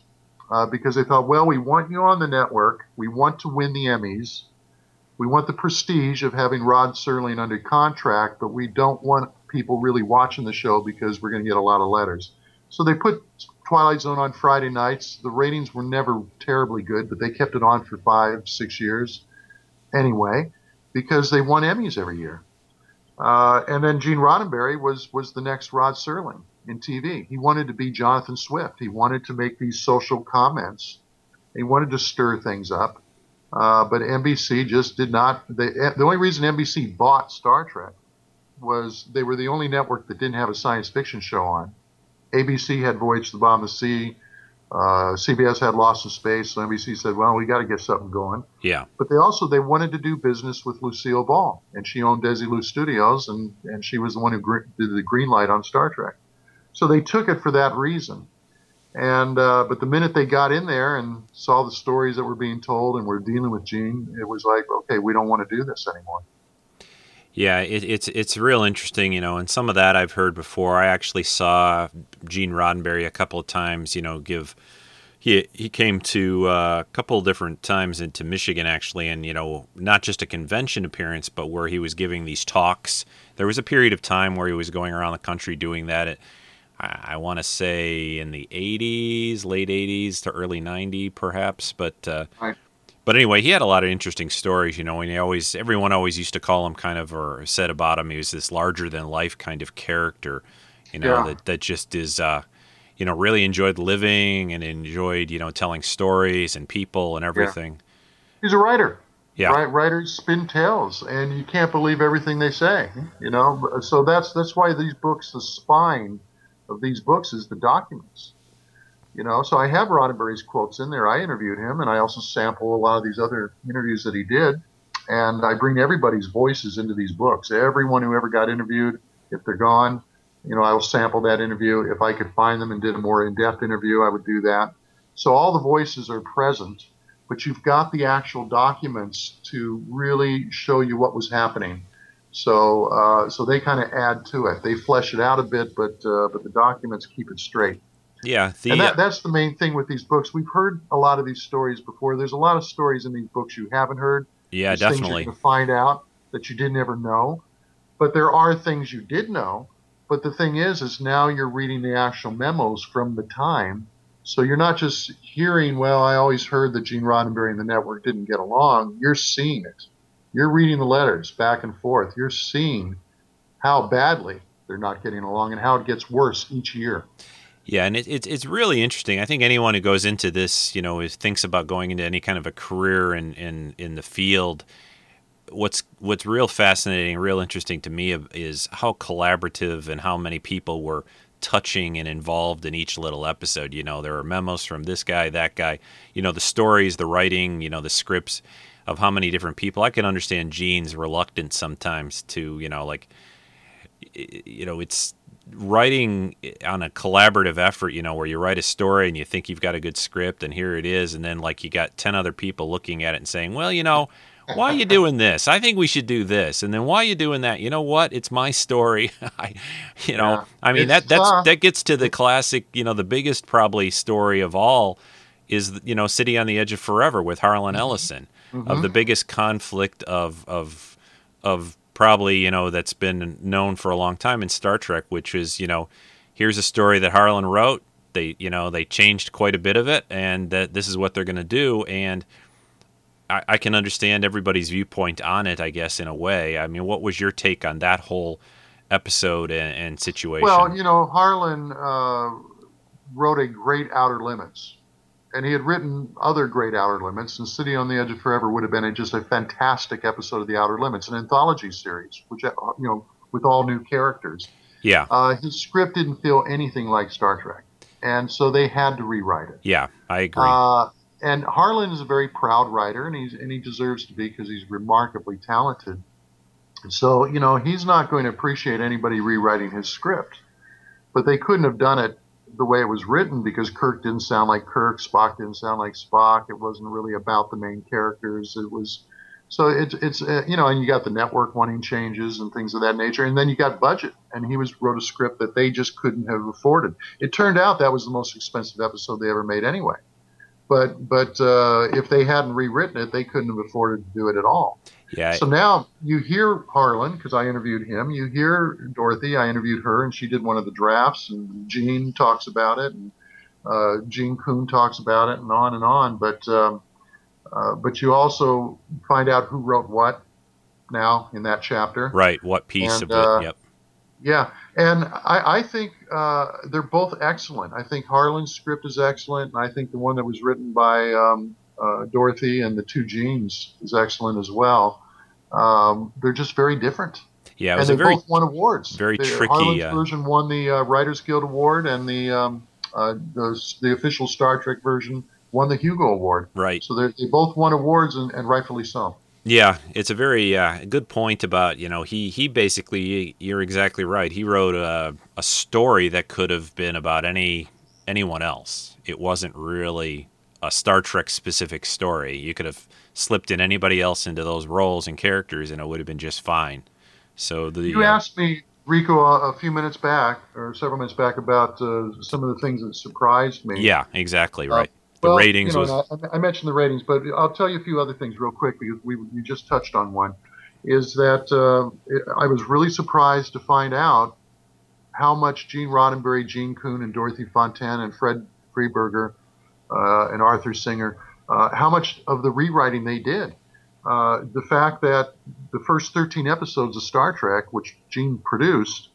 uh, because they thought, well, we want you on the network. We want to win the Emmys. We want the prestige of having Rod Serling under contract, but we don't want people really watching the show because we're going to get a lot of letters. So they put Twilight Zone on Friday nights. The ratings were never terribly good, but they kept it on for five, six years anyway because they won Emmys every year. Uh, and then Gene Roddenberry was was the next Rod Serling in TV. He wanted to be Jonathan Swift. He wanted to make these social comments. He wanted to stir things up. Uh, but NBC just did not. They, the only reason NBC bought Star Trek was they were the only network that didn't have a science fiction show on. ABC had Voyage to the Bottom of the Sea. Uh, CBS had Lost in Space. So NBC said, "Well, we got to get something going." Yeah. But they also they wanted to do business with Lucille Ball, and she owned Desilu Studios, and and she was the one who gr- did the green light on Star Trek. So they took it for that reason. And uh, but the minute they got in there and saw the stories that were being told and were dealing with Gene, it was like, okay, we don't want to do this anymore. Yeah, it, it's it's real interesting, you know, and some of that I've heard before. I actually saw Gene Roddenberry a couple of times, you know, give he he came to uh, a couple of different times into Michigan actually, and you know, not just a convention appearance, but where he was giving these talks. There was a period of time where he was going around the country doing that. It, I, I want to say in the 80s, late 80s to early '90s, perhaps, but. Uh, right. But anyway, he had a lot of interesting stories, you know, and he always, everyone always used to call him kind of, or said about him, he was this larger than life kind of character, you know, Yeah. that, that just is, uh, you know, really enjoyed living and enjoyed, you know, telling stories and people and everything. He's a writer. Yeah. Right, writers spin tales, and you can't believe everything they say. You know, so that's that's why these books, the spine of these books, is the documents. You know, so I have Roddenberry's quotes in there. I interviewed him, and I also sample a lot of these other interviews that he did, and I bring everybody's voices into these books. Everyone who ever got interviewed, if they're gone, you know, I will sample that interview. If I could find them and did a more in-depth interview, I would do that. So all the voices are present but you've got the actual documents to really show you what was happening. So, uh, so they kind of add to it. They flesh it out a bit, but uh, but the documents keep it straight. Yeah. The, and that, that's the main thing with these books. We've heard a lot of these stories before. There's a lot of stories in these books you haven't heard. yeah, There's definitely. to find out that you didn't ever know. But there are things you did know. But the thing is, is now you're reading the actual memos from the time. So you're not just hearing, well, I always heard that Gene Roddenberry and the network didn't get along. You're seeing it. You're reading the letters back and forth. You're seeing how badly they're not getting along and how it gets worse each year. Yeah, and it, it's it's really interesting. I think anyone who goes into this, you know, is, thinks about going into any kind of a career in, in, in the field. What's what's real fascinating, real interesting to me is how collaborative and how many people were touching and involved in each little episode. You know, there are memos from this guy, that guy. You know, the stories, the writing, you know, the scripts of how many different people. I can understand Gene's reluctance sometimes to, you know, like, you know, it's writing eh, on a collaborative effort, you know, where you write a story and you think you've got a good script and here it is, and then like you got ten other people looking at it and saying, well, you know. Why are you [LAUGHS] doing this? I think we should do this. And then why are you doing that? You know what? It's my story. [LAUGHS] I, you know, Yeah. I mean that that's uh, that gets to the classic. You know, the biggest probably story of all is you know City on the Edge of Forever with Harlan mm-hmm. Ellison of mm-hmm. the biggest conflict of of of probably you know that's been known for a long time in Star Trek, which is you know here's a story that Harlan wrote. They you know they changed quite a bit of it, and that this is what they're going to do. And I, I can understand everybody's viewpoint on it, I guess, in a way. I mean, what was your take on that whole episode and, and situation? Well, you know, Harlan uh, wrote a great Outer Limits, and he had written other great Outer Limits. And City on the Edge of Forever would have been a, just a fantastic episode of the Outer Limits, an anthology series, which uh, you know, with all new characters. yeah, Uh, his script didn't feel anything like Star Trek, and so they had to rewrite it. yeah, I agree. Uh, and Harlan is a very proud writer, and he's and he deserves to be because he's remarkably talented. So you know he's not going to appreciate anybody rewriting his script, but they couldn't have done it the way it was written because Kirk didn't sound like Kirk, Spock didn't sound like Spock. It wasn't really about the main characters. It was so it's it's uh, you know, and you got the network wanting changes and things of that nature, and then you got budget, and he was wrote a script that they just couldn't have afforded. It turned out that was the most expensive episode they ever made anyway. But but uh, if they hadn't rewritten it, they couldn't have afforded to do it at all. Yeah, So now you hear Harlan because I interviewed him. You hear Dorothy. I interviewed her, and she did one of the drafts. And Gene talks about it, and uh, Gene Coon talks about it, and on and on. But um, uh, but you also find out who wrote what now in that chapter. right. What piece and, of uh, it? Yep. Yeah, and I, I think uh, they're both excellent. I think Harlan's script is excellent, and I think the one that was written by um, uh, Dorothy and the two Genes is excellent as well. Um, they're just very different, Yeah, it and they a very both won awards. very the, tricky, Harlan's uh, version won the uh, Writers Guild Award, and the um, uh, the, the official Star Trek version won the Hugo Award. right. So they they both won awards, and, and rightfully so. Yeah, it's a very uh, good point about you know he he basically you're exactly right. He wrote a a story that could have been about any anyone else. It wasn't really a Star Trek specific story. You could have slipped in anybody else into those roles and characters, and it would have been just fine. So the You uh, asked me, Rico, a, a few minutes back or several minutes back about uh, some of the things that surprised me. yeah, exactly Uh, right. the well, ratings you know, was I, I mentioned the ratings, but I'll tell you a few other things real quick because we you just touched on one. Is that uh, it, I was really surprised to find out how much Gene Roddenberry, Gene Coon, and Dorothy Fontana and Fred Freiberger uh, and Arthur Singer, uh, how much of the rewriting they did. Uh, the fact that the first 13 episodes of Star Trek, which Gene produced,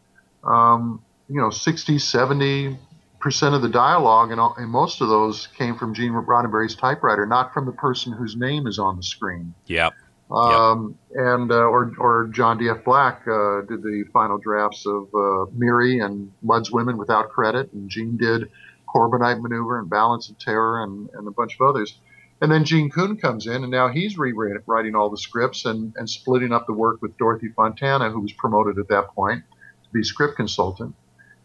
um, you know, 60, 70 percent of the dialogue, and, all, and most of those came from Gene Roddenberry's typewriter, not from the person whose name is on the screen. yep. Um, and uh, or or John D.F. Black uh, did the final drafts of uh, Miri and Mudd's Women without credit, and Gene did Corbomite Maneuver and Balance of Terror and, and a bunch of others. And then Gene Coon comes in, and now he's rewriting all the scripts and, and splitting up the work with Dorothy Fontana, who was promoted at that point to be script consultant.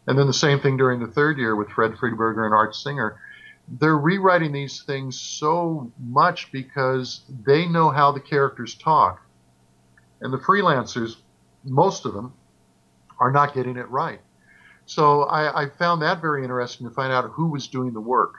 And then the same thing during the third year with Fred Freiberger and Art Singer. They're rewriting these things so much because they know how the characters talk. And the freelancers, most of them, are not getting it right. So I, I found that very interesting to find out who was doing the work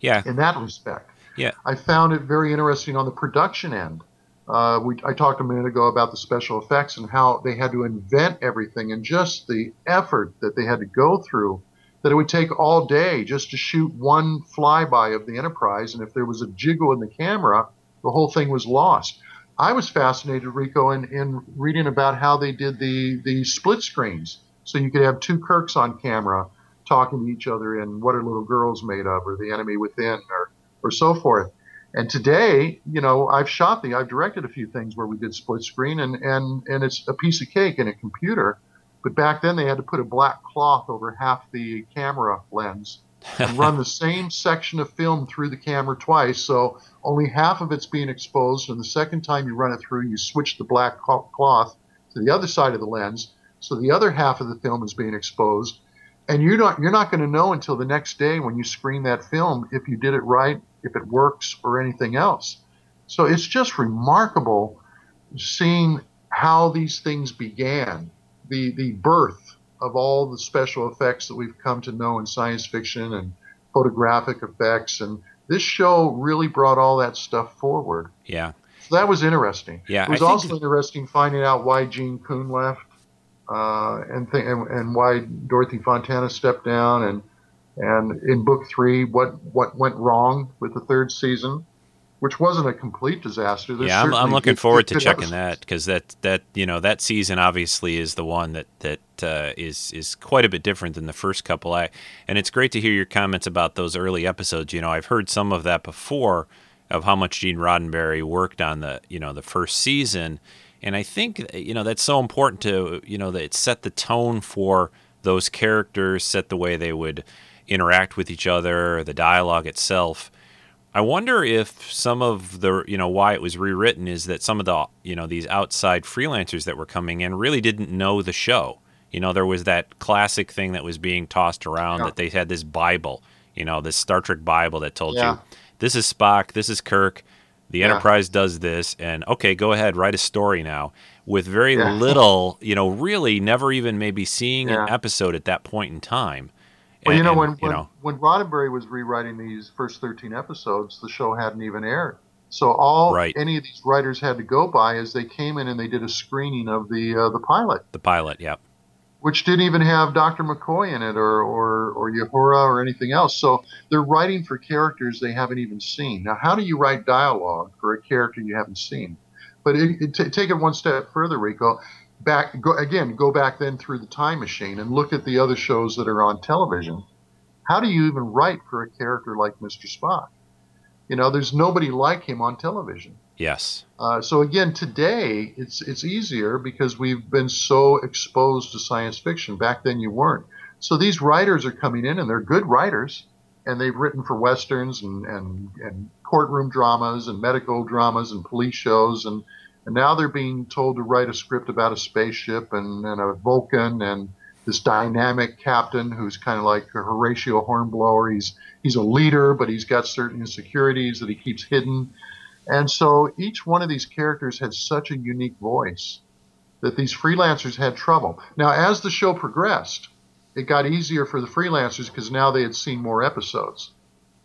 Yeah. in that respect. Yeah. I found it very interesting on the production end. Uh, we, I talked a minute ago about the special effects and how they had to invent everything and just the effort that they had to go through. That it would take all day just to shoot one flyby of the Enterprise, and if there was a jiggle in the camera, the whole thing was lost. I was fascinated, Rico, in, in reading about how they did the, the split screens. So you could have two Kirks on camera talking to each other in What Are Little Girls Made Of, or The Enemy Within, or, or so forth. And today, you know, I've shot the, I've directed a few things where we did split screen, and, and, and it's a piece of cake in a computer. But back then, they had to put a black cloth over half the camera lens and [LAUGHS] run the same section of film through the camera twice. So only half of it's being exposed. And the second time you run it through, you switch the black cloth to the other side of the lens. So the other half of the film is being exposed. And you're not, you're not going to know until the next day when you screen that film if you did it right, if it works, or anything else. So it's just remarkable seeing how these things began, the, the birth of all the special effects that we've come to know in science fiction and photographic effects. And this show really brought all that stuff forward. Yeah. So that was interesting. Yeah, it was also interesting finding out why Gene Coon left, uh, and, th- and and why Dorothy Fontana stepped down, and and in book three, what what went wrong with the third season, which wasn't a complete disaster. There's yeah, I'm, I'm looking good- forward to checking episodes. that because that that you know that season obviously is the one that that uh, is is quite a bit different than the first couple. I and it's great to hear your comments about those early episodes. You know, I've heard some of that before of how much Gene Roddenberry worked on the you know the first season, and I think uh, you know that's so important to you know that it set the tone for those characters, set the way they would interact with each other, the dialogue itself. I wonder if some of the you know why it was rewritten is that some of the you know these outside freelancers that were coming in really didn't know the show. You know, there was that classic thing that was being tossed around Yeah. that they had this Bible, you know, this Star Trek Bible that told Yeah. you this is Spock, this is Kirk, the Yeah. Enterprise does this, and okay, go ahead, write a story now with very Yeah. [LAUGHS] little, you know, really never even maybe seeing an episode at that point in time. Well, you know, and, when, you when, know, when Roddenberry was rewriting these first 13 episodes, the show hadn't even aired. So all Right. any of these writers had to go by is they came in and they did a screening of the uh, the pilot, the pilot, yeah. Which didn't even have Dr. McCoy in it or or or Uhura or anything else. So they're writing for characters they haven't even seen. Now, how do you write dialogue for a character you haven't seen? But it, it, t- take it one step further, Rico. Back go, again, go back then through the time machine and look at the other shows that are on television. How do you even write for a character like Mr. Spock? You know, there's nobody like him on television. Yes. Uh, so again, today it's it's easier because we've been so exposed to science fiction. Back then, you weren't. So these writers are coming in, and they're good writers, and they've written for westerns and and, and courtroom dramas and medical dramas and police shows, and and now they're being told to write a script about a spaceship and, and a Vulcan and this dynamic captain who's kind of like a Horatio Hornblower. He's he's a leader, but he's got certain insecurities that he keeps hidden. And so each one of these characters had such a unique voice that these freelancers had trouble. Now, as the show progressed, it got easier for the freelancers because now they had seen more episodes.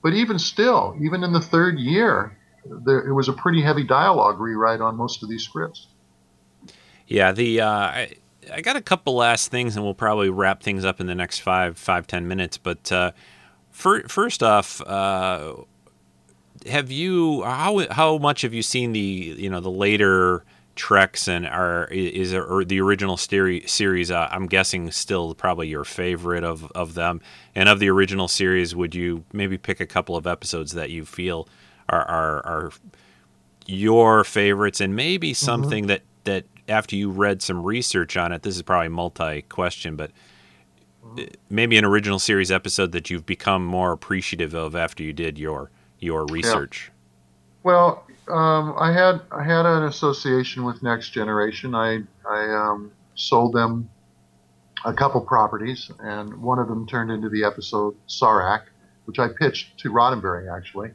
But even still, even in the third year, there it was a pretty heavy dialogue rewrite on most of these scripts. Yeah, the uh, I, I got a couple last things, and we'll probably wrap things up in the next five five ten minutes. But uh, for, first off, uh, have you how how much have you seen the you know the later Treks and are is it, or the original series? Uh, I'm guessing still probably your favorite of of them. And of the original series, would you maybe pick a couple of episodes that you feel are are, are your favorites, and maybe mm-hmm. something mm-hmm. that that after you read some research on it, this is probably multi question, but mm-hmm. maybe an original series episode that you've become more appreciative of after you did your your research. Yeah. Well, um, I had I had an association with Next Generation. I I um, sold them a couple properties, and one of them turned into the episode Sarek, which I pitched to Roddenberry actually.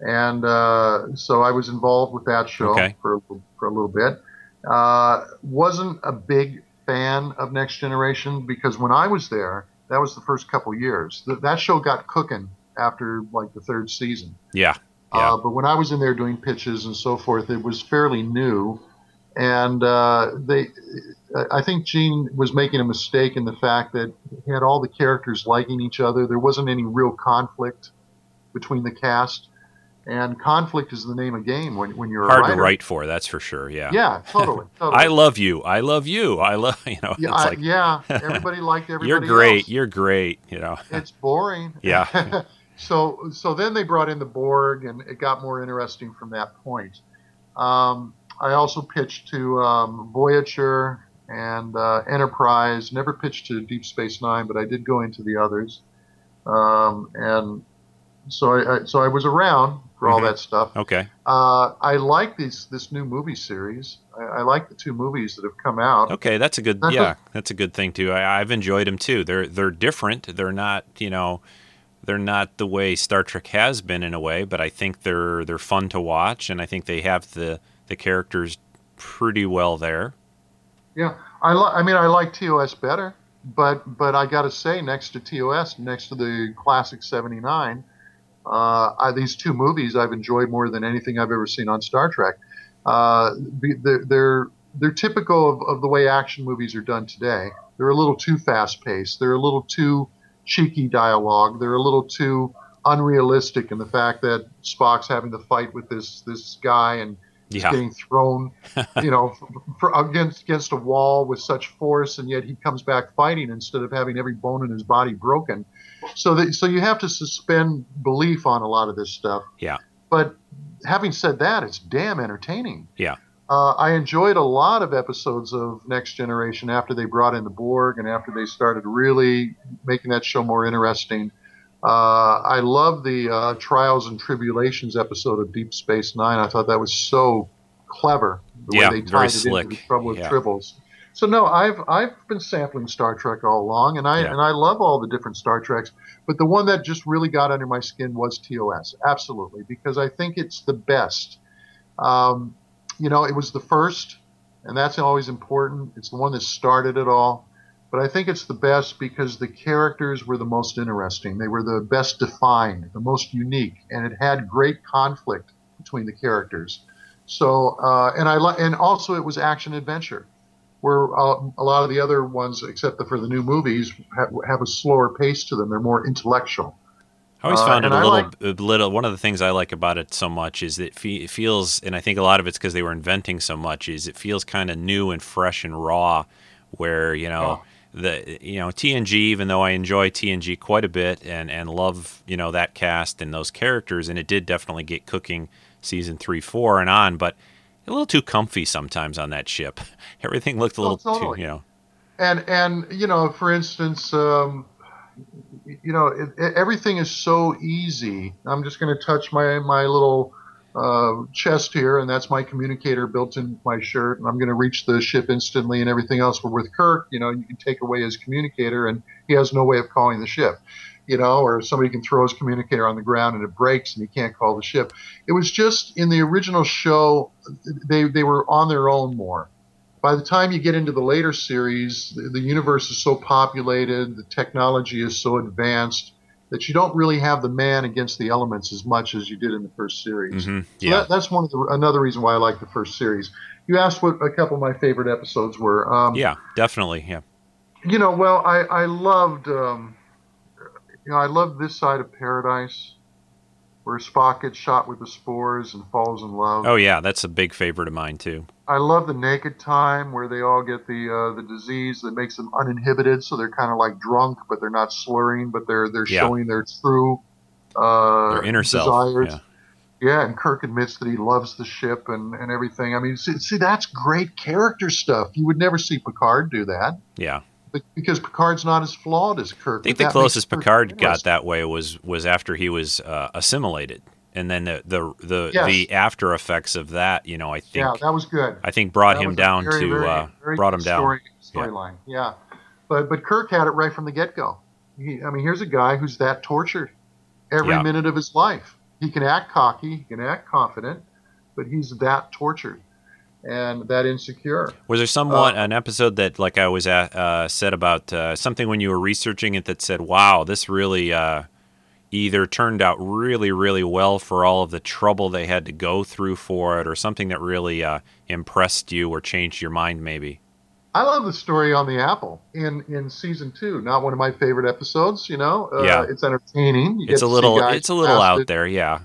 And uh, so I was involved with that show okay. for for a little bit. Uh, wasn't a big fan of Next Generation because when I was there, that was the first couple years. Th- that show got cooking after like the third season. Yeah. Yeah. Uh, but when I was in there doing pitches and so forth, it was fairly new, and uh, they, I think Gene was making a mistake in the fact that he had all the characters liking each other. There wasn't any real conflict between the cast, and conflict is the name of the game when, when you're hard to write for. That's for sure. Yeah. Yeah, totally. [LAUGHS] totally. I love you. I love you. I love [LAUGHS] you know. Yeah, like, yeah. [LAUGHS] Everybody liked everybody. You're great. Else. You're great. You know. It's boring. Yeah. So so then they brought in the Borg, and it got more interesting from that point. Um, I also pitched to um, Voyager and uh, Enterprise. Never pitched to Deep Space Nine, but I did go into the others. Um, and so I, I, so I was around for all mm-hmm. that stuff. Okay. Uh, I like these this new movie series. I, I, like the two movies that have come out. Okay, that's a good [LAUGHS] yeah, that's a good thing too. I, I've enjoyed them too. They're they're different. They're not you know they're not the way Star Trek has been in a way, but I think they're they're fun to watch, and I think they have the the characters pretty well there. Yeah, I li- I mean I like TOS better, but but I got to say next to TOS, next to the classic '79, uh, I, these two movies I've enjoyed more than anything I've ever seen on Star Trek. Uh, they're, they're they're typical of, of the way action movies are done today. They're a little too fast paced. They're a little too cheeky dialogue. They're a little too unrealistic in the fact that Spock's having to fight with this this guy and he's yeah. getting thrown, [LAUGHS] you know, for, against against a wall with such force, and yet he comes back fighting instead of having every bone in his body broken. So that so you have to suspend belief on a lot of this stuff. Yeah. But having said that, it's damn entertaining. Yeah. Uh, I enjoyed a lot of episodes of Next Generation after they brought in the Borg and after they started really making that show more interesting. Uh, I love the uh, Trials and Tribble-ations episode of Deep Space Nine. I thought that was so clever the yeah, way they tied it slick. into the Trouble with yeah. Tribbles. So no, I've I've been sampling Star Trek all along, and I yeah. and I love all the different Star Treks. But the one that just really got under my skin was TOS, absolutely, because I think it's the best. Um, you know, it was the first, and that's always important. It's the one that started it all. But I think it's the best because the characters were the most interesting. They were the best defined, the most unique, and it had great conflict between the characters. So, uh, and I and also it was action adventure, where uh, a lot of the other ones, except for the new movies, have a slower pace to them. They're more intellectual. I always found uh, it a little, like, a little. One of the things I like about it so much is that it feels, and I think a lot of it's because they were inventing so much. Is it feels kind of new and fresh and raw, where you know. Oh. The you know TNG, even though I enjoy TNG quite a bit and, and love you know that cast and those characters, and it did definitely get cooking season three, four, and on, but a little too comfy sometimes on that ship. [LAUGHS] Everything looked a little oh, totally. too, you know. And and you know, for instance, um, you know, it, it, everything is so easy. I'm just going to touch my my little uh, chest here, and that's my communicator built in my shirt, and I'm going to reach the ship instantly and everything else. But with Kirk, you know, you can take away his communicator, and he has no way of calling the ship. You know, or somebody can throw his communicator on the ground and it breaks and he can't call the ship. It was just in the original show, they they were on their own more. By the time you get into the later series, the, the universe is so populated, the technology is so advanced that you don't really have the man against the elements as much as you did in the first series. Mhm, So yeah. that, that's one of the another reason why I like the first series. You asked what a couple of my favorite episodes were. Um, Yeah, definitely. Yeah. You know, well, I I loved um, you know I loved this side of paradise, where Spock gets shot with the spores and falls in love. Oh yeah, that's a big favorite of mine too. I love the naked time where they all get the uh, the disease that makes them uninhibited, so they're kind of like drunk, but they're not slurring, but they're they're Yeah. showing their true uh, Their inner self. Yeah. Yeah, and Kirk admits that he loves the ship and, and everything. I mean, see, see, that's great character stuff. You would never see Picard do that, Yeah. Because Picard's not as flawed as Kirk. I think the closest Picard got that way was was after he was uh, assimilated, and then the the the, Yes. the after effects of that, you know, I think Yeah, that was good. I think brought That him down very, to very, uh, very brought him good down. Story, Yeah. storyline, yeah. But but Kirk had it right from the get go. I mean, here's a guy who's that tortured every Yeah. minute of his life. He can act cocky, he can act confident, but he's that tortured and that insecure. Was there somewhat Uh, an episode that, like I was at, uh, said about uh, something when you were researching it that said, "Wow, this really uh, either turned out really, really well for all of the trouble they had to go through for it, or something that really uh, impressed you or changed your mind, maybe." I love the story on the apple in in season two. Not one of my favorite episodes. You know, uh, Yeah. it's entertaining. You It's a to see little, it's a little out it. there, yeah.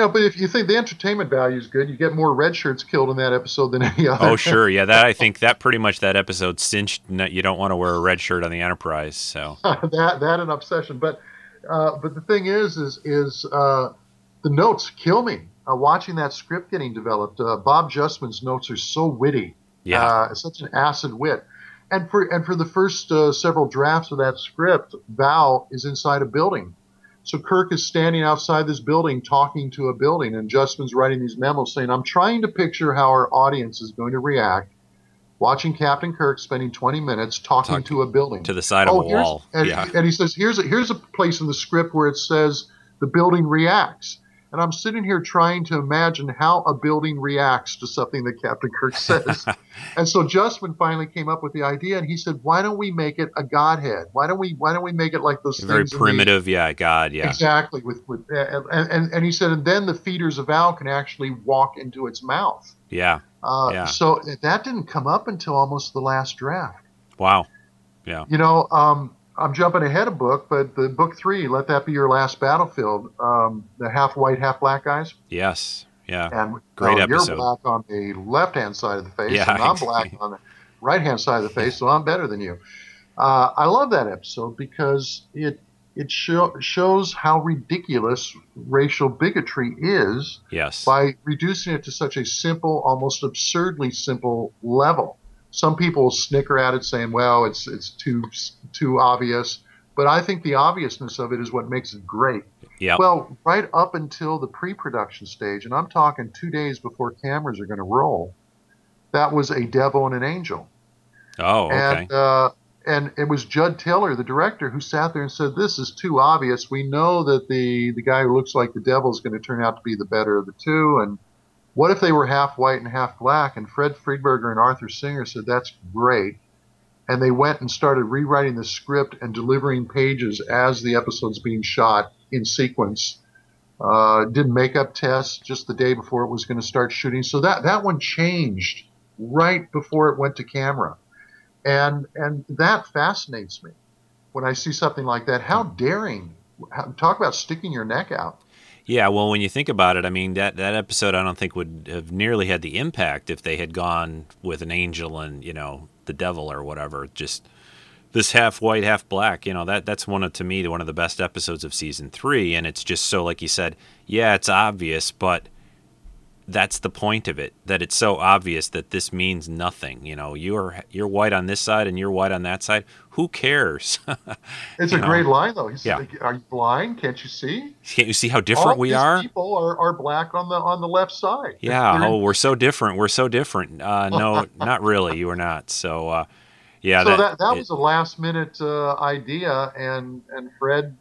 Know, but if you think the entertainment value is good, you get more red shirts killed in that episode than any other. Oh, sure, yeah. That I think that pretty much that episode cinched. that You don't want to wear a red shirt on the Enterprise, so [LAUGHS] that that an obsession. But uh, but the thing is, is is uh, the notes kill me. Uh, watching that script getting developed, uh, Bob Justman's notes are so witty. yeah, uh, such an acid wit. And for and for the first uh, several drafts of that script, Vaal is inside a building. So Kirk is standing outside this building talking to a building, and Justman's writing these memos saying, "I'm trying to picture how our audience is going to react." Watching Captain Kirk spending 20 minutes talking Talking to a building to the side of oh, a wall. And, yeah, and he says, "Here's a, here's a place in the script where it says the building reacts." And I'm sitting here trying to imagine how a building reacts to something that Captain Kirk [LAUGHS] says. and so Justman finally came up with the idea, and he said, "Why don't we make it a godhead? Why don't we Why don't we make it like those very things in the- primitive. Yeah, God, yeah, Exactly. With with and, and and he said, and then the feeders of Vaal can actually walk into its mouth. yeah. Uh, Yeah. So that didn't come up until almost the last draft. Wow. Yeah. You know, um, I'm jumping ahead a book, but the book three, let that be your last battlefield. Um, the half white, half black guys, Yes. Yeah. and Great uh, episode. you're black on the left hand side of the face, Yeah, and I'm black on the right hand side of the face, so I'm better than you. Uh, I love that episode because it it show, shows how ridiculous racial bigotry is Yes. by reducing it to such a simple, almost absurdly simple level. Some people snicker at it, saying, "Well, it's it's too too obvious," but I think the obviousness of it is what makes it great. Yeah. Well, right up until the pre-production stage, and I'm talking two days before cameras are going to roll, that was a devil and an angel. oh, okay. And uh, and it was Jud Taylor, the director, who sat there and said, "This is too obvious. We know that the the guy who looks like the devil is going to turn out to be the better of the two. And what if they were half white and half black?" And Fred Freiberger and Arthur Singer said, "That's great." And they went and started rewriting the script and delivering pages as the episode's being shot in sequence. Uh, did makeup tests just the day before it was going to start shooting. So that that one changed right before it went to camera and and that fascinates me when I see something like that. How daring! Talk about sticking your neck out. Yeah, well, when you think about it, I mean that that episode I don't think would have nearly had the impact if they had gone with an angel and you know the devil or whatever. Just this half white, half black. You know that that's one of to me one of the best episodes of season three, and it's just so like you said, yeah, it's obvious, but that's the point of it. That it's so obvious that this means nothing. You know, you're you're white on this side and you're white on that side. Who cares? [LAUGHS] It's a know? great line, though. He's Yeah. like, "Are you blind? Can't you see? Can't you see how different All we these are? People are, are black on the on the left side. Yeah. They're- Oh, we're so different. We're so different. Uh, [LAUGHS] no, not really. You are not. So, uh, yeah. so that that it- was a last minute uh, idea, and and Fred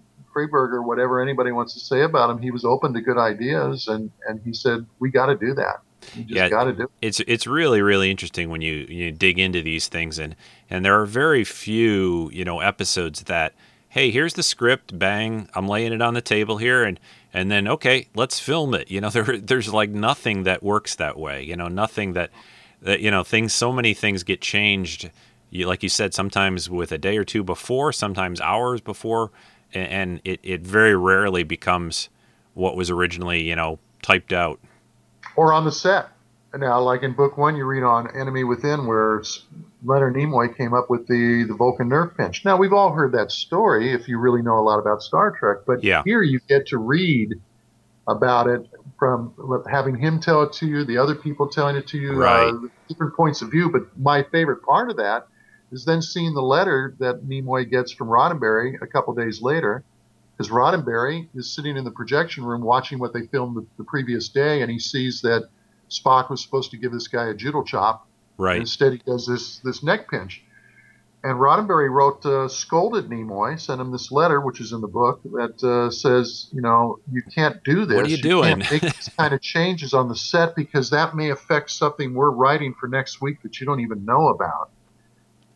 Freiberger, whatever anybody wants to say about him, he was open to good ideas, and and he said we got to do that. You just Yeah. got to do. It. it's it's really really interesting when you you dig into these things and and there are very few you know episodes that hey here's the script bang I'm laying it on the table here and and then okay let's film it you know [LAUGHS] there there's like nothing that works that way you know nothing that that you know things so many things get changed you, like you said sometimes with a day or two before sometimes hours before and, it, it very rarely becomes what was originally you know typed out or on the set. Now, like in book one, you read on Enemy Within, where Leonard Nimoy came up with the the Vulcan nerve pinch. Now, we've all heard that story if you really know a lot about Star Trek, but Yeah. here you get to read about it from having him tell it to you, the other people telling it to you, Right. uh, different points of view. But my favorite part of that is then seeing the letter that Nimoy gets from Roddenberry a couple days later because Roddenberry is sitting in the projection room watching what they filmed the, the previous day, and he sees that Spock was supposed to give this guy a judo chop. right Instead, he does this this neck pinch. And Roddenberry wrote, uh, scolded Nimoy, sent him this letter, which is in the book, that uh, says, you know, you can't do this. What are you doing?" Can't make these kind of changes on the set because that may affect something we're writing for next week that you don't even know about.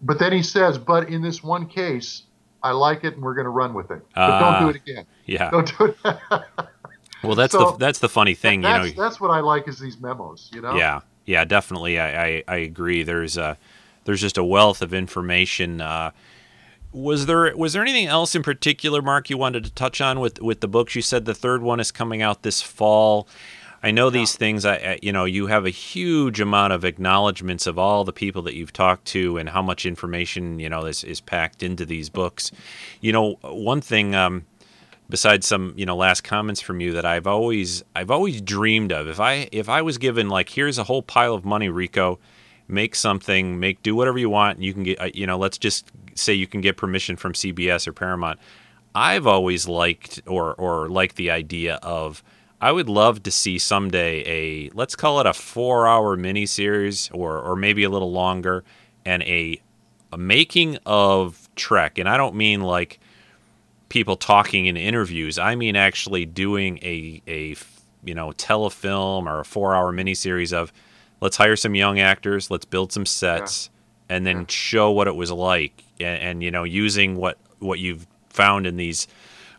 But then he says, but in this one case, I like it and we're going to run with it. But don't Ah. do it again. yeah Don't do it. [LAUGHS] Well, that's So- the that's the funny thing, you know. that's, that's what I like is these memos, you know? Yeah, yeah, definitely. I, I, I agree. There's a there's just a wealth of information. Uh, was there was there anything else in particular, Marc, you wanted to touch on with with the books? You said the third one is coming out this fall. I know these things. I, you know you have a huge amount of acknowledgments of all the people that you've talked to and how much information you know is is packed into these books. You know, one thing. Um, besides some you know last comments from you that I've always I've always dreamed of if I if I was given like here's a whole pile of money Rico make something make do whatever you want and you can get uh, you know let's just say you can get permission from CBS or Paramount I've always liked or or liked the idea of I would love to see someday a let's call it a 4-hour miniseries or or maybe a little longer and a a making of Trek. And I don't mean like people talking in interviews. I mean actually doing a a you know telefilm or a four hour miniseries of let's hire some young actors, let's build some sets, and then show what it was like, and, and you know using what what you've found in these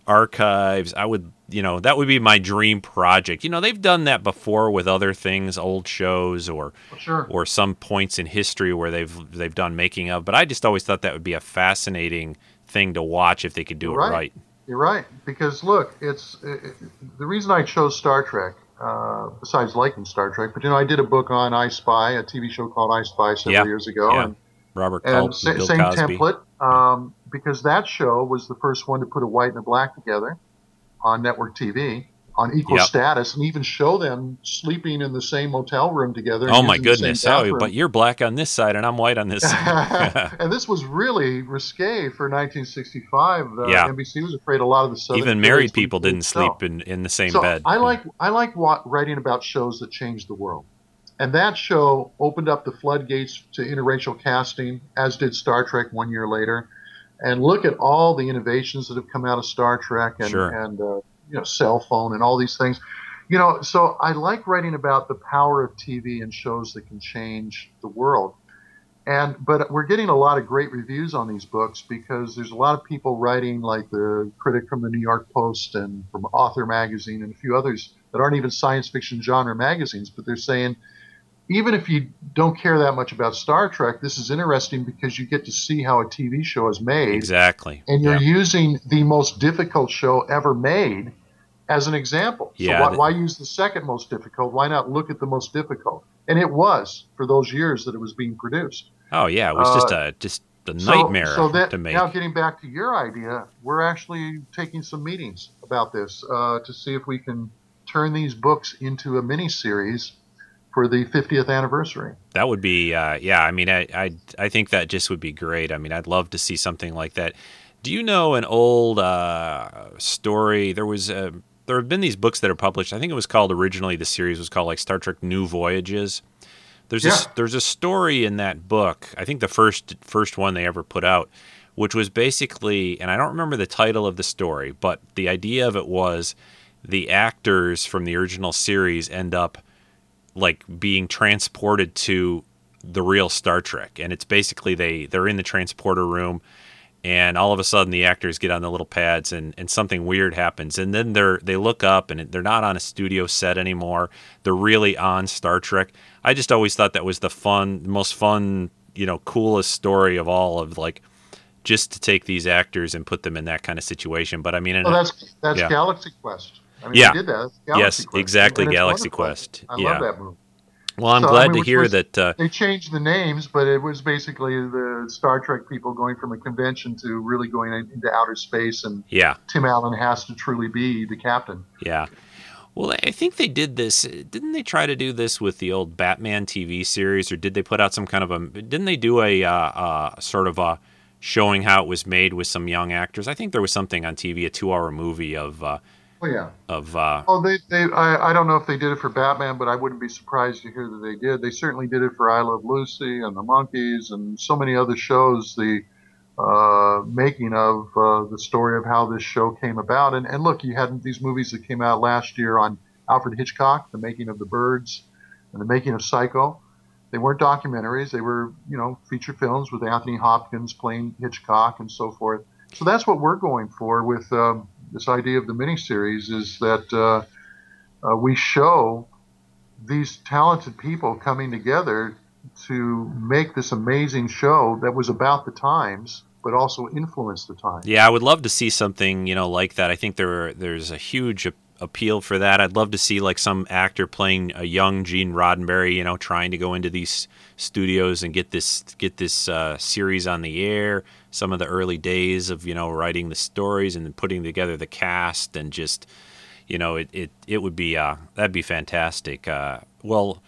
archives. I would you know that would be my dream project. You know they've done that before with other things, old shows or Sure. or some points in history where they've they've done making of. But I just always thought that would be a fascinating thing to watch if they could do You're it right. right. You're right. Because look, it's it, it- the reason I chose Star Trek, uh, besides liking Star Trek, but you know, I did a book on I Spy, a TV show called I Spy several Yeah, years ago. yeah. And, Robert and Culp, sa- same Cosby. template, um, because that show was the first one to put a white and a black together on network TV on equal Yep. status and even show them sleeping in the same motel room together. Oh my using the same goodness! Oh, but you're black on this side and I'm white on this [LAUGHS] side. [LAUGHS] and this was really risque for 1965. Uh, Yeah. NBC was afraid a lot of the Southern Even married people didn't sleep in, in the same so bed. I like I like writing about shows that change the world, and that show opened up the floodgates to interracial casting, as did Star Trek one year later. And look at all the innovations that have come out of Star Trek and Sure. and uh, you know cell phone and all these things. You know, so I like writing about the power of TV and shows that can change the world. And but we're getting a lot of great reviews on these books because there's a lot of people writing, like the critic from the New York Post and from Author Magazine and a few others that aren't even science fiction genre magazines, but they're saying even if you don't care that much about Star Trek, this is interesting because you get to see how a TV show is made, exactly. and you're Yeah. using the most difficult show ever made as an example. Yeah, so why, th- why use the second most difficult? Why not look at the most difficult? And it was for those years that it was being produced. Oh yeah, it was just Uh, a just a So- nightmare So, that, to make. now, getting back to your idea, we're actually taking some meetings about this uh, to see if we can turn these books into a mini series for the 50th anniversary. That would be, uh, yeah. I mean, I, I, I think that just would be great. I mean, I'd love to see something like that. Do you know an old uh, story? There was a, there have been these books that are published. I think it was called originally. The series was called like Star Trek New Voyages. There's Yeah. a, there's a story in that book. I think the first first one they ever put out, which was basically, and I don't remember the title of the story, but the idea of it was the actors from the original series end up like being transported to the real Star Trek, and it's basically they they're in the transporter room, and all of a sudden the actors get on the little pads, and and something weird happens, and then they're they look up, and they're not on a studio set anymore. They're really on Star Trek. I just always thought that was the fun, most fun, you know, coolest story of all of like just to take these actors and put them in that kind of situation. But I mean, Well, that's that's Yeah. Galaxy Quest. I mean, Yeah. did that. Yes, Quest. exactly, Galaxy wonderful. Quest. I Yeah. love that movie. well, I'm So, I glad mean, to hear was- that. Uh, They changed the names, but it was basically the Star Trek people going from a convention to really going into outer space, and yeah. Tim Allen has to truly be the captain. Yeah. Well, I think they did this. Didn't they try to do this with the old Batman TV series, or did they put out some kind of a? Didn't they do a uh, uh, sort of a showing how it was made with some young actors? I think there was something on TV, a two-hour movie of uh, Oh yeah. of. Uh, Oh, they, they I, I don't know if they did it for Batman, but I wouldn't be surprised to hear that they did. They certainly did it for I Love Lucy and the Monkees and so many other shows. The uh, making of uh, the story of how this show came about. And, and look, you had these movies that came out last year on Alfred Hitchcock, the making of the birds, and the making of Psycho. They weren't documentaries; they were, you know, feature films with Anthony Hopkins playing Hitchcock and so forth. So that's what we're going for with um, this idea of the miniseries: is that uh, uh, we show these talented people coming together to make this amazing show that was about the times, but also influenced the times. yeah, I would love to see something you know like that. I think there there's a huge appeal for that. I'd love to see like some actor playing a young Gene Roddenberry, you know, trying to go into these studios and get this get this uh, series on the air. Some of the early days of you know writing the stories and putting together the cast and just you know it it, it would be uh, that'd be fantastic. Uh, well.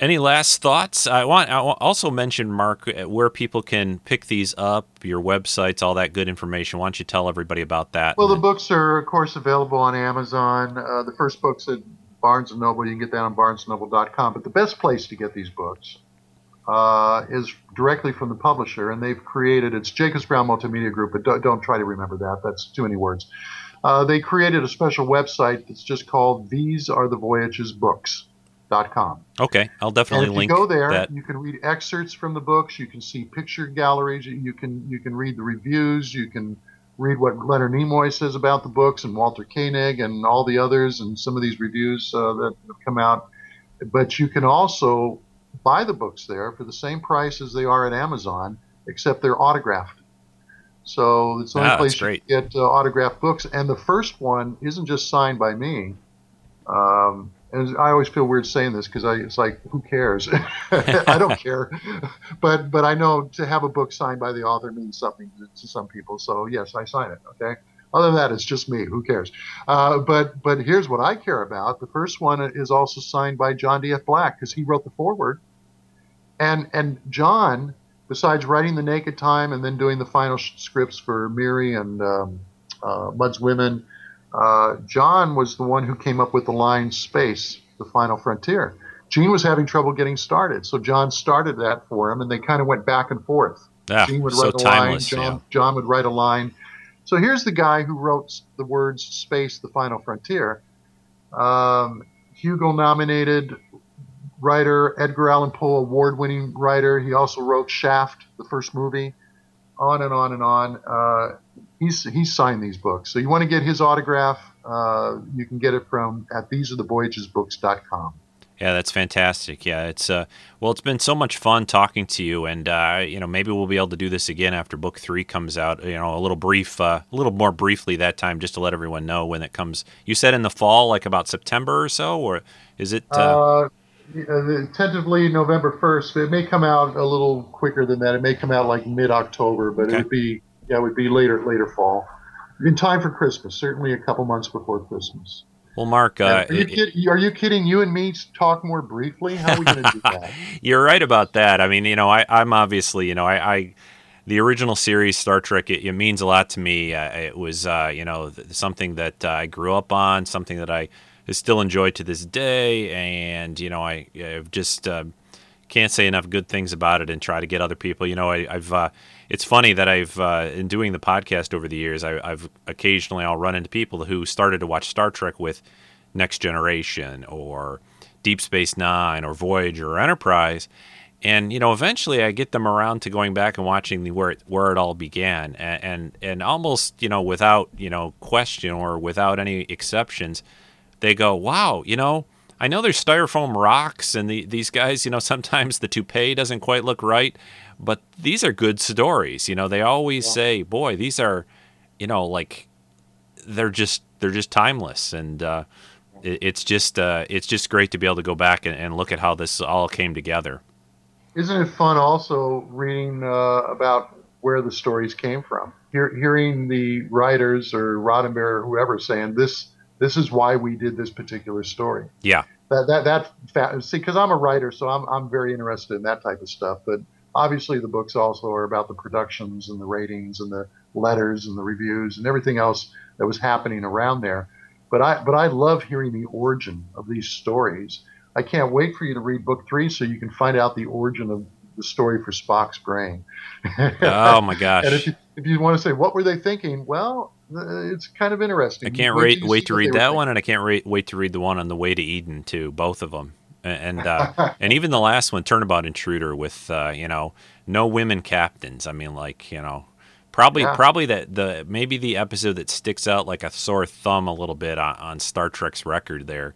Any last thoughts? I want I also mention Marc uh, where people can pick these up, your websites, all that good information. Why don't you tell everybody about that? Well, the books are, of course, available on Amazon. Uh, the first book's at Barnes & Noble. You can get that on barnesandnoble.com. But the best place to get these books uh, is directly from the publisher, and they've created, it's Jacobs Brown Multimedia Group, but don't, don't try to remember that. That's too many words. Uh, they created a special website that's just called These Are the Voyages Books.com. okay, I'll definitely And if link you go there, that. you can read excerpts from the books. You can see picture galleries. You can you can read the reviews. You can read what Leonard Nimoy says about the books and Walter Koenig and all the others and some of these reviews uh, that have come out. But you can also buy the books there for the same price as they are at Amazon, except they're autographed. So it's the only Ah, place you can get uh, autographed books. And the first one isn't just signed by me. Um, and I always feel weird saying this because I it's like who cares? [LAUGHS] I don't [LAUGHS] care, but but I know to have a book signed by the author means something to, to some people. So yes, I sign it. Okay. Other than that, it's just me. Who cares? Uh, but but here's what I care about. The first one is also signed by John D. F. Black because he wrote the foreword, and and John, besides writing the Naked Time and then doing the final sh- scripts for Miri and um, uh, Mudd's Women. Uh, John was the one who came up with the line "Space, the Final Frontier." Gene was having trouble getting started, so John started that for him, and they kind of went back and forth. Ah, Gene would so write a line, timeless. John, yeah. John would write a line. So here's the guy who wrote the words "Space, the Final Frontier." Um, Hugo nominated writer, Edgar Allan Poe award-winning writer. He also wrote Shaft, the first movie. On and on and on. Uh, he's he's signed these books. So you want to get his autograph, uh, you can get it from at thesearethevoyagesbooks.com. Yeah, that's fantastic. Yeah, it's uh, well, it's been so much fun talking to you, and uh, you know, maybe we'll be able to do this again after book three comes out. You know, a little brief, uh, a little more briefly that time, just to let everyone know when it comes. You said in the fall, like about September or so, or is it? Uh, Uh, uh, tentatively November 1st. but It may come out a little quicker than that. It may come out like mid-October, but Okay. it would be yeah, it would be later later fall. In time for Christmas, certainly a couple months before Christmas. Well, Marc, uh, are, you kid, are you kidding? You and me talk more briefly. How are we going to do that? [LAUGHS] you're right about that. I mean, you know, I, I'm obviously, you know, I, I the original series Star Trek it, it means a lot to me. Uh, it was uh, you know something that uh, I grew up on, something that I still enjoy to this day, and you know I I've just uh, can't say enough good things about it and try to get other people. You know I, have uh, it's funny that I've uh, in doing the podcast over the years I, I've occasionally I'll run into people who started to watch Star Trek with Next Generation or Deep Space Nine or Voyager or Enterprise. And you know eventually I get them around to going back and watching the where it, where it all began. And, and and almost you know without you know question or without any exceptions they go wow you know I know there's styrofoam rocks and the, these guys you know [LAUGHS] sometimes the toupee doesn't quite look right but these are good stories you know they always yeah. say boy these are you know like they're just they're just timeless and uh, it, it's just uh, it's just great to be able to go back and, and look at how this all came together isn't it fun also reading uh, about where the stories came from? Hear, hearing the writers or Roddenberry or whoever saying this this is why we did this particular story. Yeah. That that that see because I'm a writer, so I'm I'm very interested in that type of stuff. But obviously, the books also are about the productions and the ratings and the letters and the reviews and everything else that was happening around there. But I but I love hearing the origin of these stories I can't wait for you to read book three so you can find out the origin of the story for Spock's brain. oh my gosh! and if you, if you want to say what were they thinking, well, uh, it's kind of interesting. I can't wait, wait to read that one, and I can't wait, wait to read the one on the way to Eden too. Both of them, and uh, [LAUGHS] and even the last one, Turnabout Intruder, with uh, you know no women captains. I mean, like you know, probably yeah. probably that the maybe the episode that sticks out like a sore thumb a little bit on, on Star Trek's record there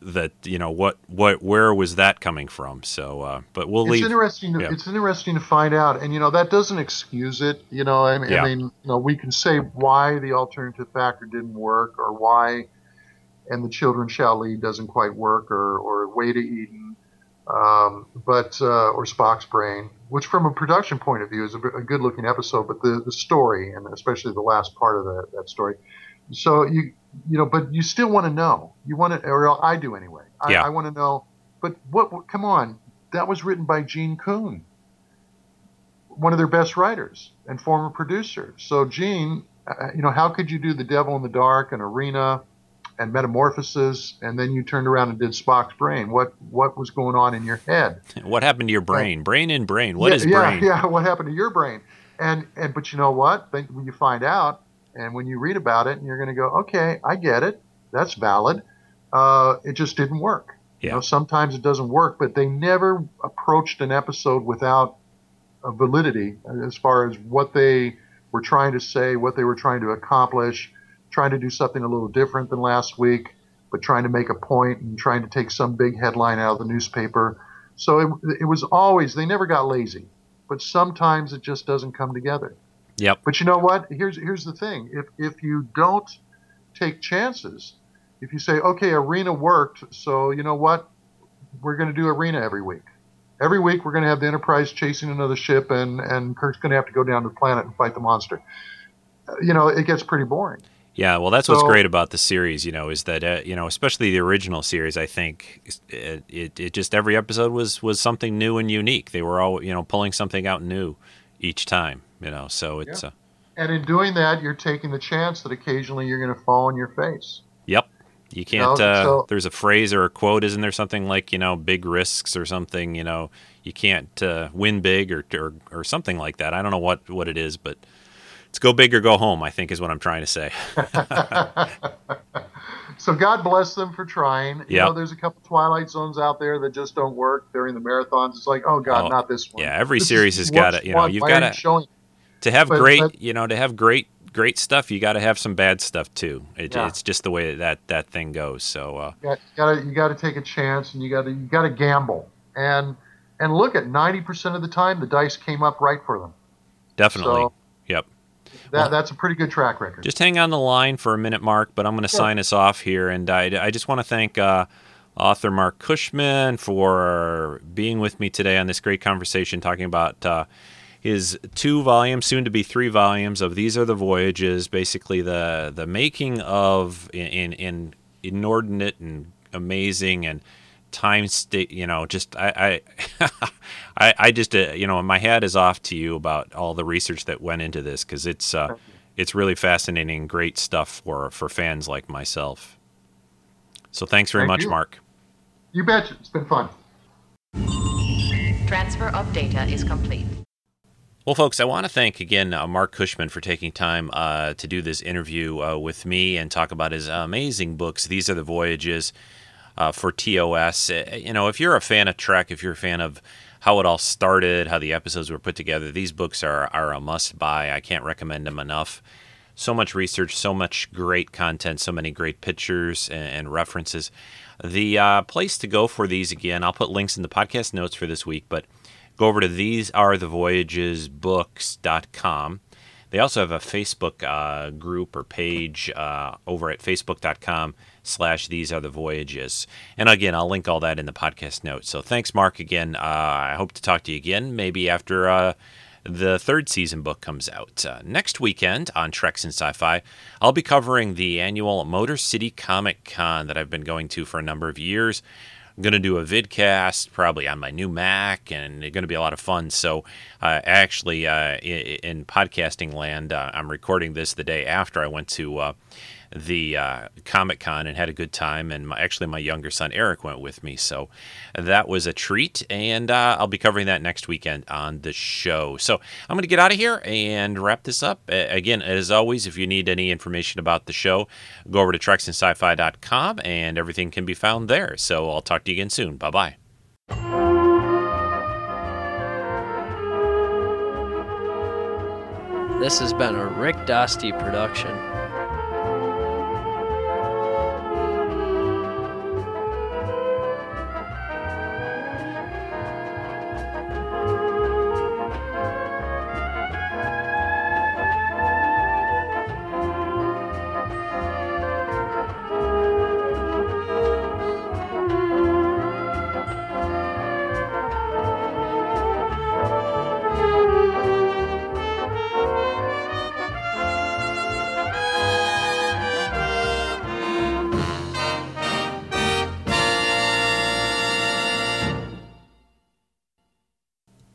that you know what what where was that coming from so uh, but we'll it's leave interesting to, yeah. it's interesting to find out and you know that doesn't excuse it you know I mean, yeah. I mean you know we can say why the alternative factor didn't work or why and the children shall lead doesn't quite work or or way to eden um, but uh, or spock's brain which from a production point of view is a, a good looking episode but the the story and especially the last part of the, that story so you you know, but you still want to know. You want to, or I do anyway. I, yeah. I want to know. But what, what? Come on, that was written by Gene Coon, one of their best writers and former producer. So Gene, uh, you know, how could you do The Devil in the Dark and Arena and Metamorphosis, and then you turned around and did Spock's brain? What what was going on in your head? [LAUGHS] What happened to your brain? brain in brain. What yeah, is brain? Yeah, yeah. What happened to your brain? And and but you know what? When you find out and when you read about it, and you're going to go, okay, I get it. That's valid. Uh, it just didn't work. Yeah. You know, sometimes it doesn't work, but they never approached an episode without a validity as far as what they were trying to say, what they were trying to accomplish, trying to do something a little different than last week, but trying to make a point and trying to take some big headline out of the newspaper. So it, it was always, they never got lazy, but sometimes it just doesn't come together. Yep. But you know what? Here's here's the thing. If if you don't take chances, if you say, okay, arena worked, so you know what? We're going to do arena every week. Every week we're going to have the Enterprise chasing another ship, and and Kirk's going to have to go down to the planet and fight the monster. You know, it gets pretty boring. Yeah, well, that's so, what's great about the series, you know, is that uh, you know, especially the original series. I think it, it, it just every episode was was something new and unique. They were all you know pulling something out new each time you know. So it's yeah. uh, and in doing that, you're taking the chance that occasionally you're going to fall on your face. Yep. You can't. You know, uh, so, there's a phrase or a quote, isn't there? Something like you know, big risks or something. You know, you can't uh, win big or, or or something like that. I don't know what what it is, but it's go big or go home. I think is what I'm trying to say. [LAUGHS] so God bless them for trying. You know, there's a couple Twilight Zones out there that just don't work during the marathons. It's like, oh God, oh, not this one. Yeah, every this series has got to. You know, you've got to to have but, great, but, you know, to have great great stuff, you got to have some bad stuff too. It, yeah. It's just the way that that thing goes. So uh, you got to you got to take a chance, and you got to you got to gamble, and and look at ninety percent of the time the dice came up right for them. Definitely. So yep. That, well, that's a pretty good track record. Just hang on the line for a minute, Marc. But I'm going to yeah. sign us off here, and I, I just want to thank. Uh, author Marc Cushman for being with me today on this great conversation talking about uh, his two volumes, soon to be three volumes of These Are the Voyages, basically the the making of in in inordinate and amazing and time state you know just i i [LAUGHS] I, I just uh, you know my hat is off to you about all the research that went into this because it's uh, it's really fascinating great stuff for for fans like myself so thanks very Thank much you. Marc You betcha. It's been fun. Transfer of data is complete. Well, folks, I want to thank again uh, Marc Cushman for taking time uh, to do this interview uh, with me and talk about his amazing books. These are the voyages uh, for TOS. Uh, You know, if you're a fan of Trek, if you're a fan of how it all started, how the episodes were put together, these books are, are a must buy. I can't recommend them enough. So much research, so much great content, so many great pictures and, and references. The uh, place to go for these, again, I'll put links in the podcast notes for this week, but go over to thesearethevoyagesbooks.com. They also have a Facebook uh, group or page uh, over at facebook.com slash these are the voyages. And again, I'll link all that in the podcast notes. So thanks, Marc, again. Uh, I hope to talk to you again, maybe after uh, the third season book comes out. Uh, next weekend on Treks and Sci-Fi, I'll be covering the annual Motor City Comic Con that I've been going to for a number of years. I'm going to do a vidcast probably on my new Mac, and it's going to be a lot of fun. So, uh, actually, uh, in, in podcasting land, uh, I'm recording this the day after I went to uh, the uh, Comic Con and had a good time. And my, actually, my younger son Eric went with me, so that was a treat. And uh, I'll be covering that next weekend on the show. So I'm going to get out of here and wrap this up. Again, as always, if you need any information about the show, go over to treksandSci-Fi.com, and everything can be found there. So I'll talk to you again soon. Bye bye. This has been a Rick Dosty production.